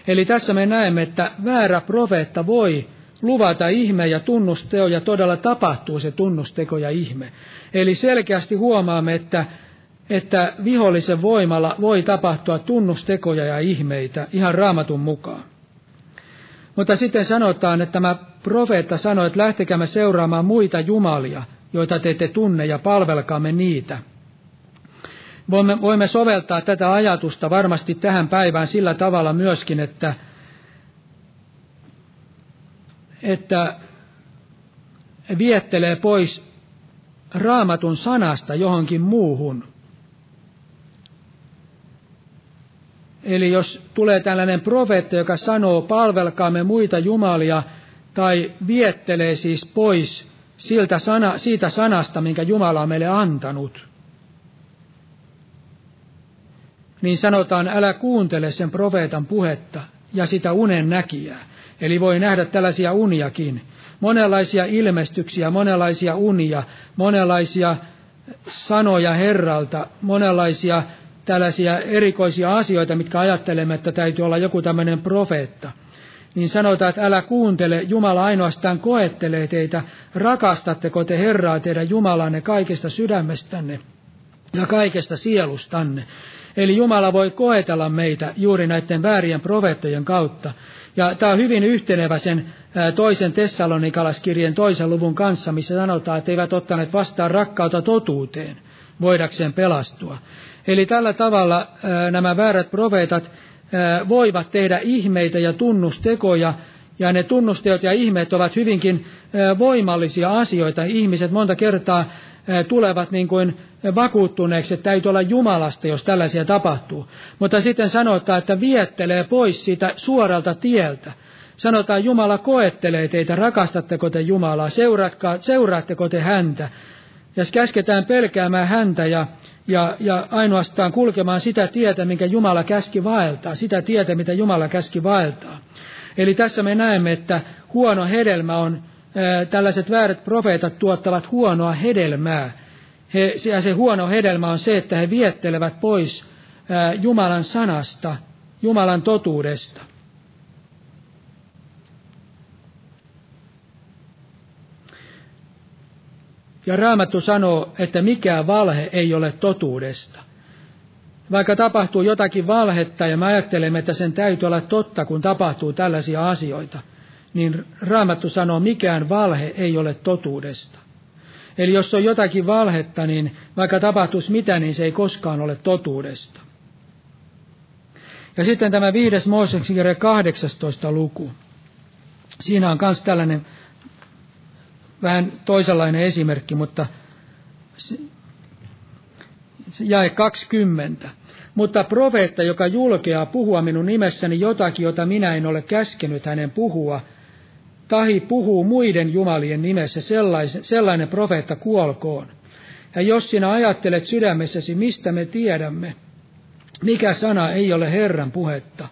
Eli tässä me näemme, että väärä profeetta voi luvata ihme ja tunnusteo ja todella tapahtuu se tunnusteko ja ihme. Eli selkeästi huomaamme, että, että vihollisen voimalla voi tapahtua tunnustekoja ja ihmeitä ihan raamatun mukaan. Mutta sitten sanotaan, että tämä profeetta sanoi, että lähtekäämme seuraamaan muita jumalia, joita te ette tunne, ja palvelkaamme niitä. Voimme, voimme soveltaa tätä ajatusta varmasti tähän päivään sillä tavalla myöskin, että, että viettelee pois raamatun sanasta johonkin muuhun. Eli jos tulee tällainen profeetta, joka sanoo palvelkaamme muita jumalia, tai viettelee siis pois siltä sana, siitä sanasta, minkä Jumala on meille antanut, niin sanotaan, älä kuuntele sen profeetan puhetta ja sitä unen näkijää. Eli voi nähdä tällaisia uniakin, monenlaisia ilmestyksiä, monenlaisia unia, monenlaisia sanoja Herralta, monenlaisia tällaisia erikoisia asioita, mitkä ajattelemme, että täytyy olla joku tämmöinen profeetta. Niin sanotaan, että älä kuuntele, Jumala ainoastaan koettelee teitä, rakastatteko te Herraa teidän Jumalanne kaikesta sydämestänne ja kaikesta sielustanne. Eli Jumala voi koetella meitä juuri näiden väärien profeettojen kautta. Ja tämä on hyvin yhtenevä sen toisen Tessalonikalaskirjeen toisen luvun kanssa, missä sanotaan, että eivät ottaneet vastaan rakkautta totuuteen voidakseen pelastua. Eli tällä tavalla nämä väärät profeetat voivat tehdä ihmeitä ja tunnustekoja, ja ne tunnusteot ja ihmeet ovat hyvinkin voimallisia asioita. Ihmiset monta kertaa tulevat niin kuin vakuuttuneeksi, että täytyy olla Jumalasta, jos tällaisia tapahtuu. Mutta sitten sanotaan, että viettelee pois siitä suoralta tieltä. Sanotaan, Jumala koettelee teitä, rakastatteko te Jumalaa, seuraatteko te häntä. Ja käsketään pelkäämään häntä ja, ja, ja ainoastaan kulkemaan sitä tietä, minkä Jumala käski vaeltaa, sitä tietä, mitä Jumala käski vaeltaa. Eli tässä me näemme, että huono hedelmä on, tällaiset väärät profeetat tuottavat huonoa hedelmää. He, ja se huono hedelmä on se, että he viettelevät pois Jumalan sanasta, Jumalan totuudesta. Ja Raamattu sanoo, että mikään valhe ei ole totuudesta. Vaikka tapahtuu jotakin valhetta ja me ajattelemme, että sen täytyy olla totta, kun tapahtuu tällaisia asioita, niin Raamattu sanoo, mikään valhe ei ole totuudesta. Eli jos on jotakin valhetta, niin vaikka tapahtuisi mitä, niin se ei koskaan ole totuudesta. Ja sitten tämä viides Mooseksen kirja 18 luku. Siinä on myös tällainen vähän toisenlainen esimerkki, mutta jae 20. Mutta profeetta, joka julkeaa puhua minun nimessäni jotakin, jota minä en ole käskenyt hänen puhua, tahi puhuu muiden jumalien nimessä, sellainen, sellainen profeetta kuolkoon. Ja jos sinä ajattelet sydämessäsi, mistä me tiedämme, mikä sana ei ole Herran puhetta,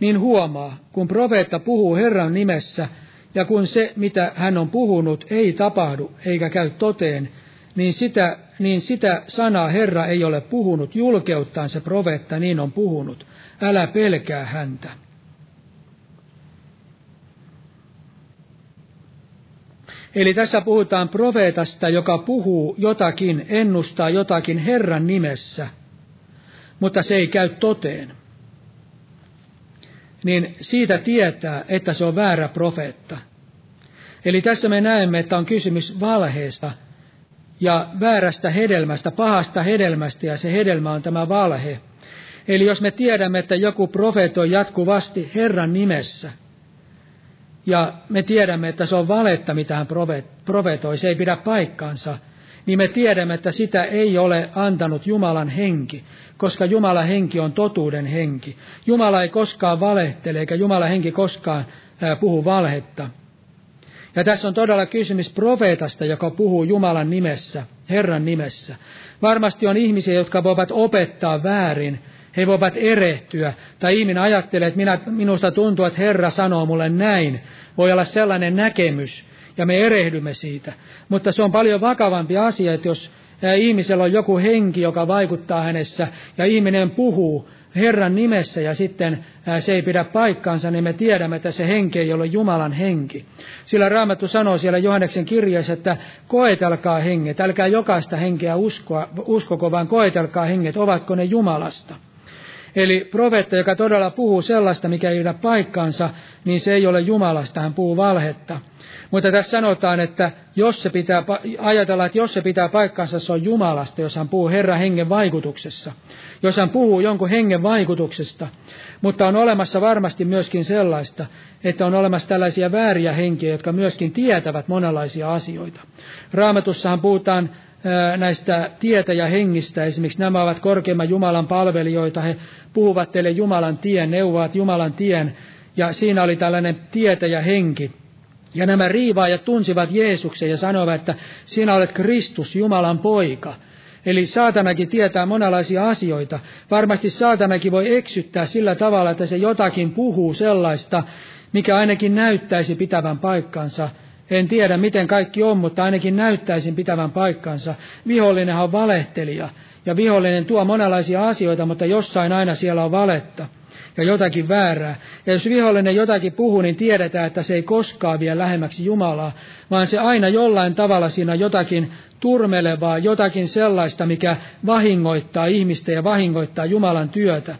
niin huomaa, kun profeetta puhuu Herran nimessä, ja kun se, mitä hän on puhunut, ei tapahdu eikä käy toteen, niin sitä, niin sitä sanaa Herra ei ole puhunut, julkeuttaan se profeetta niin on puhunut. Älä pelkää häntä. Eli tässä puhutaan profeetasta, joka puhuu jotakin, ennustaa jotakin Herran nimessä, mutta se ei käy toteen. Niin siitä tietää, että se on väärä profeetta. Eli tässä me näemme, että on kysymys valheesta ja väärästä hedelmästä, pahasta hedelmästä, ja se hedelmä on tämä valhe. Eli jos me tiedämme, että joku profeetoi jatkuvasti Herran nimessä, ja me tiedämme, että se on valetta, mitä hän profetoi, se ei pidä paikkaansa, niin me tiedämme, että sitä ei ole antanut Jumalan henki, koska Jumalan henki on totuuden henki. Jumala ei koskaan valehtele, eikä Jumalan henki koskaan puhu valhetta. Ja tässä on todella kysymys profeetasta, joka puhuu Jumalan nimessä, Herran nimessä. Varmasti on ihmisiä, jotka voivat opettaa väärin, he voivat erehtyä, tai ihminen ajattelee, että minä, minusta tuntuu, että Herra sanoo mulle näin. Voi olla sellainen näkemys, ja me erehdymme siitä. Mutta se on paljon vakavampi asia, että jos ihmisellä on joku henki, joka vaikuttaa hänessä, ja ihminen puhuu Herran nimessä ja sitten se ei pidä paikkaansa, niin me tiedämme, että se henki ei ole Jumalan henki. Sillä Raamattu sanoo siellä Johanneksen kirjassa, että koetelkaa henget, älkää jokaista henkeä uskoa, uskoko, vaan koetelkaa henget, ovatko ne Jumalasta. Eli profeetta, joka todella puhuu sellaista, mikä ei pidä paikkaansa, niin se ei ole Jumalasta, hän puhuu valhetta. Mutta tässä sanotaan, että jos se pitää, ajatella, että jos se pitää paikkansa, se on Jumalasta, jos hän puhuu Herran hengen vaikutuksessa. Jos hän puhuu jonkun hengen vaikutuksesta. Mutta on olemassa varmasti myöskin sellaista, että on olemassa tällaisia vääriä henkiä, jotka myöskin tietävät monenlaisia asioita. Raamatussahan puhutaan näistä tietäjähengistä. Esimerkiksi nämä ovat korkeimman Jumalan palvelijoita. He puhuvat teille Jumalan tien, neuvovat Jumalan tien. Ja siinä oli tällainen tietäjähenki. Ja nämä riivaajat tunsivat Jeesuksen ja sanoivat, että sinä olet Kristus, Jumalan poika. Eli saatanakin tietää monenlaisia asioita. Varmasti saatanakin voi eksyttää sillä tavalla, että se jotakin puhuu sellaista, mikä ainakin näyttäisi pitävän paikkansa. En tiedä, miten kaikki on, mutta ainakin näyttäisin pitävän paikkansa. Vihollinen on valehtelija, ja vihollinen tuo monenlaisia asioita, mutta jossain aina siellä on valetta ja jotakin väärää. Ja jos vihollinen jotakin puhuu, niin tiedetään, että se ei koskaan vie lähemmäksi Jumalaa, vaan se aina jollain tavalla siinä jotakin turmelevaa, jotakin sellaista, mikä vahingoittaa ihmistä ja vahingoittaa Jumalan työtä.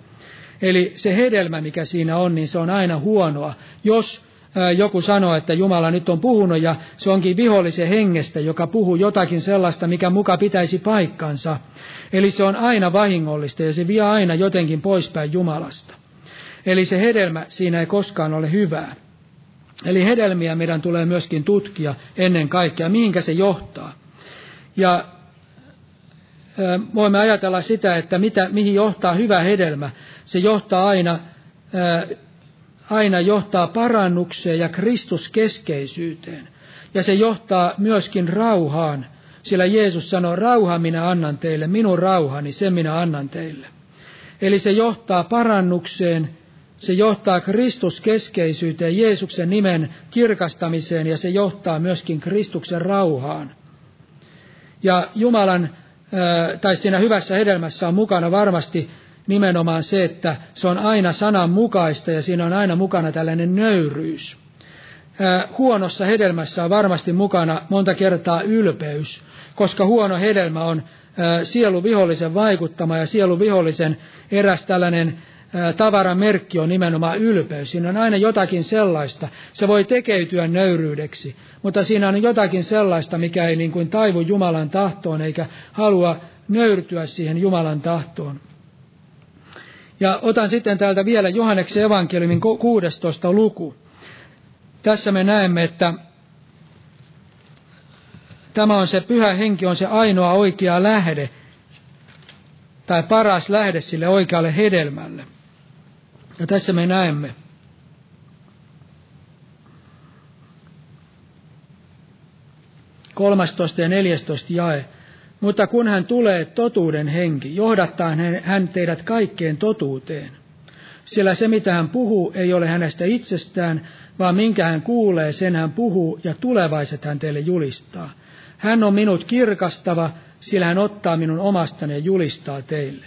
Eli se hedelmä, mikä siinä on, niin se on aina huonoa. Jos joku sanoo, että Jumala nyt on puhunut ja se onkin vihollisen hengestä, joka puhuu jotakin sellaista, mikä muka pitäisi paikkansa. Eli se on aina vahingollista ja se vie aina jotenkin poispäin Jumalasta. Eli se hedelmä siinä ei koskaan ole hyvää. Eli hedelmiä meidän tulee myöskin tutkia ennen kaikkea, mihinkä se johtaa. Ja voimme ajatella sitä, että mitä, mihin johtaa hyvä hedelmä. Se johtaa aina, aina johtaa parannukseen ja Kristuskeskeisyyteen. Ja se johtaa myöskin rauhaan, sillä Jeesus sanoo, rauha minä annan teille, minun rauhani, sen minä annan teille. Eli se johtaa parannukseen se johtaa Kristuskeskeisyyteen, Jeesuksen nimen kirkastamiseen ja se johtaa myöskin Kristuksen rauhaan. Ja Jumalan, tai siinä hyvässä hedelmässä on mukana varmasti nimenomaan se, että se on aina sanan mukaista ja siinä on aina mukana tällainen nöyryys. Huonossa hedelmässä on varmasti mukana monta kertaa ylpeys, koska huono hedelmä on sieluvihollisen vaikuttama ja sieluvihollisen eräs tällainen tavaran merkki on nimenomaan ylpeys. Siinä on aina jotakin sellaista. Se voi tekeytyä nöyryydeksi, mutta siinä on jotakin sellaista, mikä ei niin kuin taivu Jumalan tahtoon eikä halua nöyrtyä siihen Jumalan tahtoon. Ja otan sitten täältä vielä Johanneksen evankeliumin 16. luku. Tässä me näemme, että tämä on se pyhä henki, on se ainoa oikea lähde, tai paras lähde sille oikealle hedelmälle. Ja tässä me näemme, kolmastoista ja neljästoista jae. Mutta kun hän tulee totuuden henki, johdattaa hän teidät kaikkeen totuuteen. Sillä se, mitä hän puhuu, ei ole hänestä itsestään, vaan minkä hän kuulee, sen hän puhuu, ja tulevaiset hän teille julistaa. Hän on minut kirkastava, sillä hän ottaa minun omastani ja julistaa teille.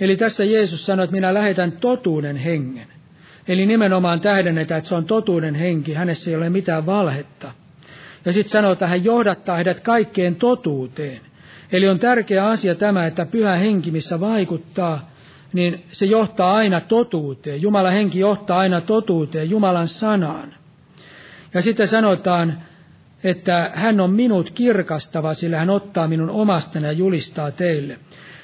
Eli tässä Jeesus sanoi, että minä lähetän totuuden hengen. Eli nimenomaan tähdennetään, että se on totuuden henki, hänessä ei ole mitään valhetta. Ja sitten sanoo, että hän johdattaa heidät kaikkeen totuuteen. Eli on tärkeä asia tämä, että pyhä henki, missä vaikuttaa, niin se johtaa aina totuuteen. Jumalan henki johtaa aina totuuteen, Jumalan sanaan. Ja sitten sanotaan, että hän on minut kirkastava, sillä hän ottaa minun omastani ja julistaa teille.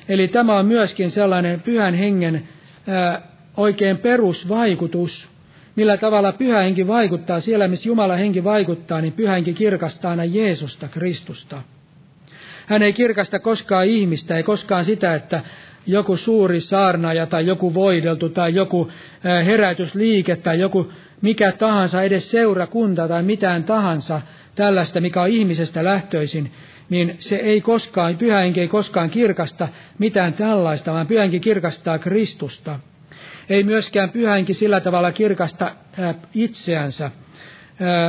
Eli tämä on myöskin sellainen pyhän hengen ää, oikein perusvaikutus, millä tavalla pyhä henki vaikuttaa. Siellä, missä Jumala henki vaikuttaa, niin pyhä henki kirkastaa aina Jeesusta, Kristusta. Hän ei kirkasta koskaan ihmistä, ei koskaan sitä, että joku suuri saarnaaja tai joku voideltu tai joku herätysliike tai joku mikä tahansa, edes seurakunta tai mitään tahansa tällaista, mikä on ihmisestä lähtöisin, niin se ei koskaan, pyhähenki ei koskaan kirkasta mitään tällaista, vaan pyhähenki kirkastaa Kristusta. Ei myöskään pyhähenki sillä tavalla kirkasta itseänsä.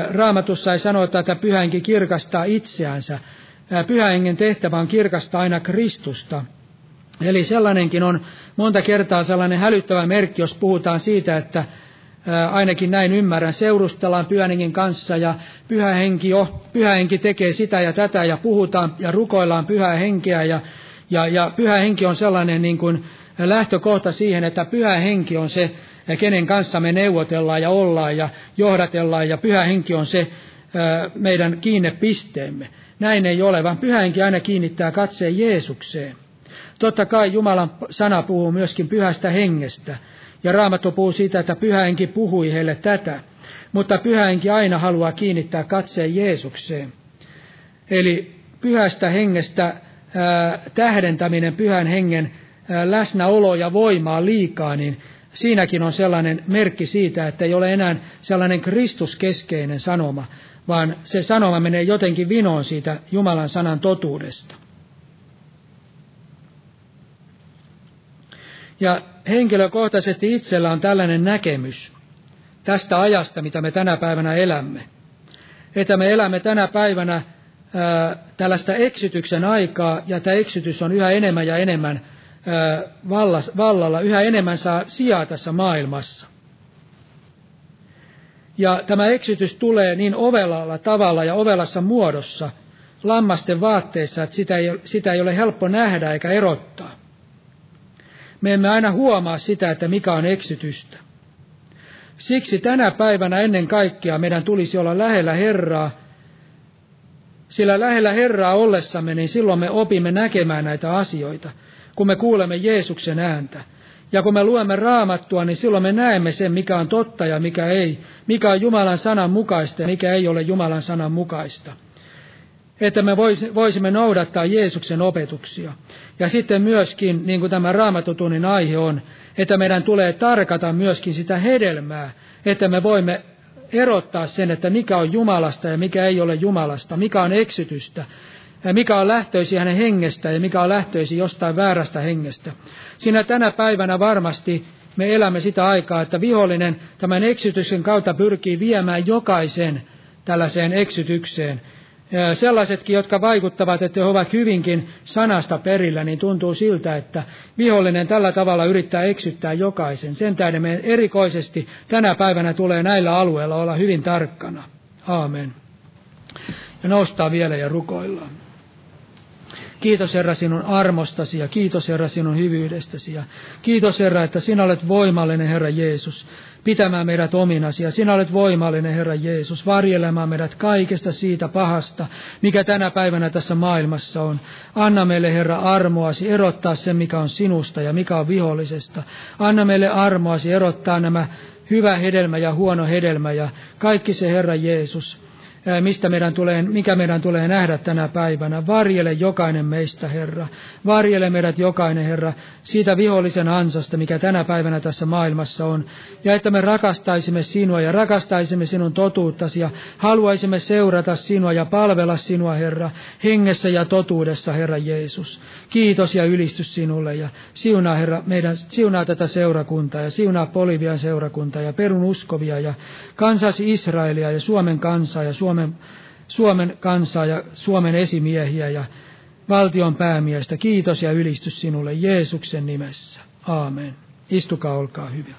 Raamatussa ei sanota, että pyhähenki kirkastaa itseänsä. Pyhähengen tehtävä on kirkastaa aina Kristusta. Eli sellainenkin on monta kertaa sellainen hälyttävä merkki, jos puhutaan siitä, että ainakin näin ymmärrän, seurustellaan pyhänhengen kanssa ja pyhä henki, jo, pyhä henki tekee sitä ja tätä ja puhutaan ja rukoillaan pyhää henkeä ja, ja, ja pyhä henki on sellainen niin kuin lähtökohta siihen, että pyhä henki on se, kenen kanssa me neuvotellaan ja ollaan ja johdatellaan ja pyhä henki on se meidän kiinnepisteemme. Näin ei ole, vaan pyhä henki aina kiinnittää katseen Jeesukseen. Totta kai Jumalan sana puhuu myöskin pyhästä hengestä. Ja Raamattu puhuu siitä, että pyhähenki puhui heille tätä. Mutta pyhähenki aina haluaa kiinnittää katseen Jeesukseen. Eli pyhästä hengestä ää, tähdentäminen pyhän hengen läsnäolo ja voimaa liikaa, niin siinäkin on sellainen merkki siitä, että ei ole enää sellainen Kristuskeskeinen sanoma, vaan se sanoma menee jotenkin vinoon siitä Jumalan sanan totuudesta. Ja henkilökohtaisesti itsellä on tällainen näkemys tästä ajasta, mitä me tänä päivänä elämme. Että me elämme tänä päivänä ää, tällaista eksytyksen aikaa, ja tämä eksytys on yhä enemmän ja enemmän ää, vallalla, yhä enemmän saa sijaa tässä maailmassa. Ja tämä eksytys tulee niin ovelalla tavalla ja ovelassa muodossa, lammasten vaatteissa, että sitä ei, sitä ei ole helppo nähdä eikä erottaa me emme aina huomaa sitä, että mikä on eksytystä. Siksi tänä päivänä ennen kaikkea meidän tulisi olla lähellä Herraa, sillä lähellä Herraa ollessamme, niin silloin me opimme näkemään näitä asioita, kun me kuulemme Jeesuksen ääntä. Ja kun me luemme raamattua, niin silloin me näemme sen, mikä on totta ja mikä ei, mikä on Jumalan sanan mukaista ja mikä ei ole Jumalan sanan mukaista että me voisimme noudattaa Jeesuksen opetuksia. Ja sitten myöskin, niin kuin tämä raamatutunnin aihe on, että meidän tulee tarkata myöskin sitä hedelmää, että me voimme erottaa sen, että mikä on Jumalasta ja mikä ei ole Jumalasta, mikä on eksytystä, ja mikä on lähtöisi hänen hengestä ja mikä on lähtöisi jostain väärästä hengestä. Siinä tänä päivänä varmasti me elämme sitä aikaa, että vihollinen tämän eksytyksen kautta pyrkii viemään jokaisen tällaiseen eksytykseen sellaisetkin, jotka vaikuttavat, että he ovat hyvinkin sanasta perillä, niin tuntuu siltä, että vihollinen tällä tavalla yrittää eksyttää jokaisen. Sen tähden me erikoisesti tänä päivänä tulee näillä alueilla olla hyvin tarkkana. Aamen. Ja noustaa vielä ja rukoillaan. Kiitos Herra sinun armostasi ja kiitos Herra sinun hyvyydestäsi ja kiitos Herra, että sinä olet voimallinen Herra Jeesus pitämään meidät ominasi. Ja sinä olet voimallinen, Herra Jeesus, varjelemaan meidät kaikesta siitä pahasta, mikä tänä päivänä tässä maailmassa on. Anna meille, Herra, armoasi erottaa sen, mikä on sinusta ja mikä on vihollisesta. Anna meille armoasi erottaa nämä hyvä hedelmä ja huono hedelmä ja kaikki se, Herra Jeesus, mistä meidän tulee, mikä meidän tulee nähdä tänä päivänä. Varjele jokainen meistä, Herra. Varjele meidät jokainen, Herra, siitä vihollisen ansasta, mikä tänä päivänä tässä maailmassa on. Ja että me rakastaisimme sinua ja rakastaisimme sinun totuuttasi ja haluaisimme seurata sinua ja palvella sinua, Herra, hengessä ja totuudessa, Herra Jeesus. Kiitos ja ylistys sinulle ja siunaa, Herra, meidän, siunaa tätä seurakuntaa ja siunaa Polivian seurakuntaa ja perun uskovia ja kansasi Israelia ja Suomen kansaa ja Suomen Suomen, Suomen kansaa ja Suomen esimiehiä ja valtion päämiestä. Kiitos ja ylistys sinulle Jeesuksen nimessä. Aamen. Istukaa, olkaa hyvä.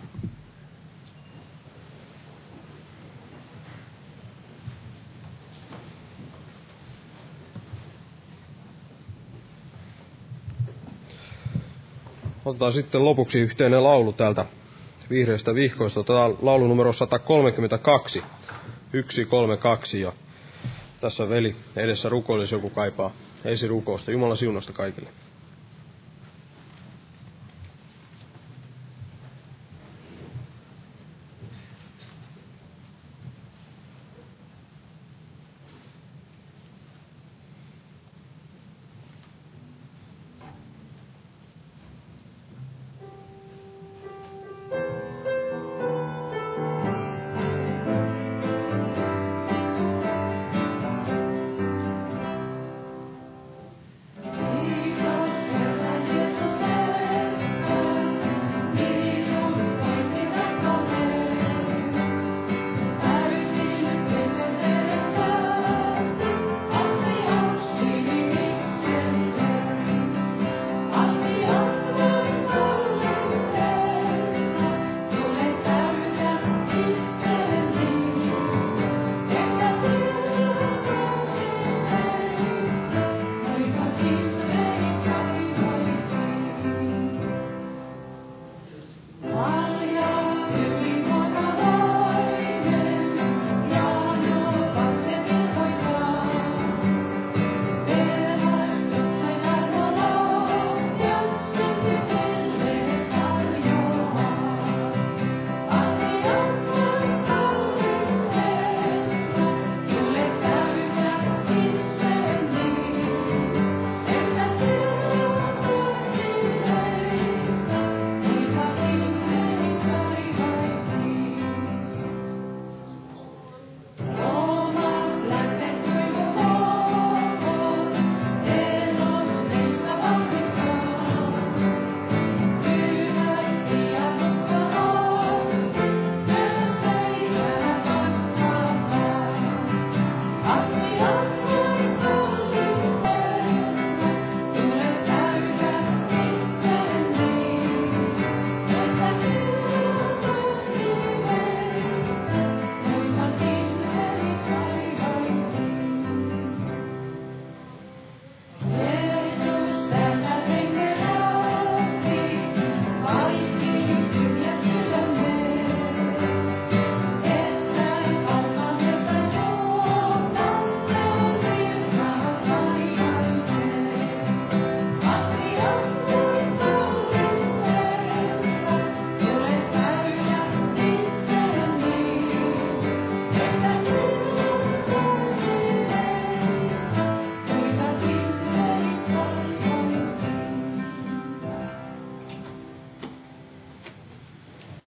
Otetaan sitten lopuksi yhteinen laulu täältä vihreistä vihkoista, Tämä laulu numero 132. 132 ja tässä veli edessä rukoilisi joku kaipaa esirukousta. Jumalan siunosta kaikille.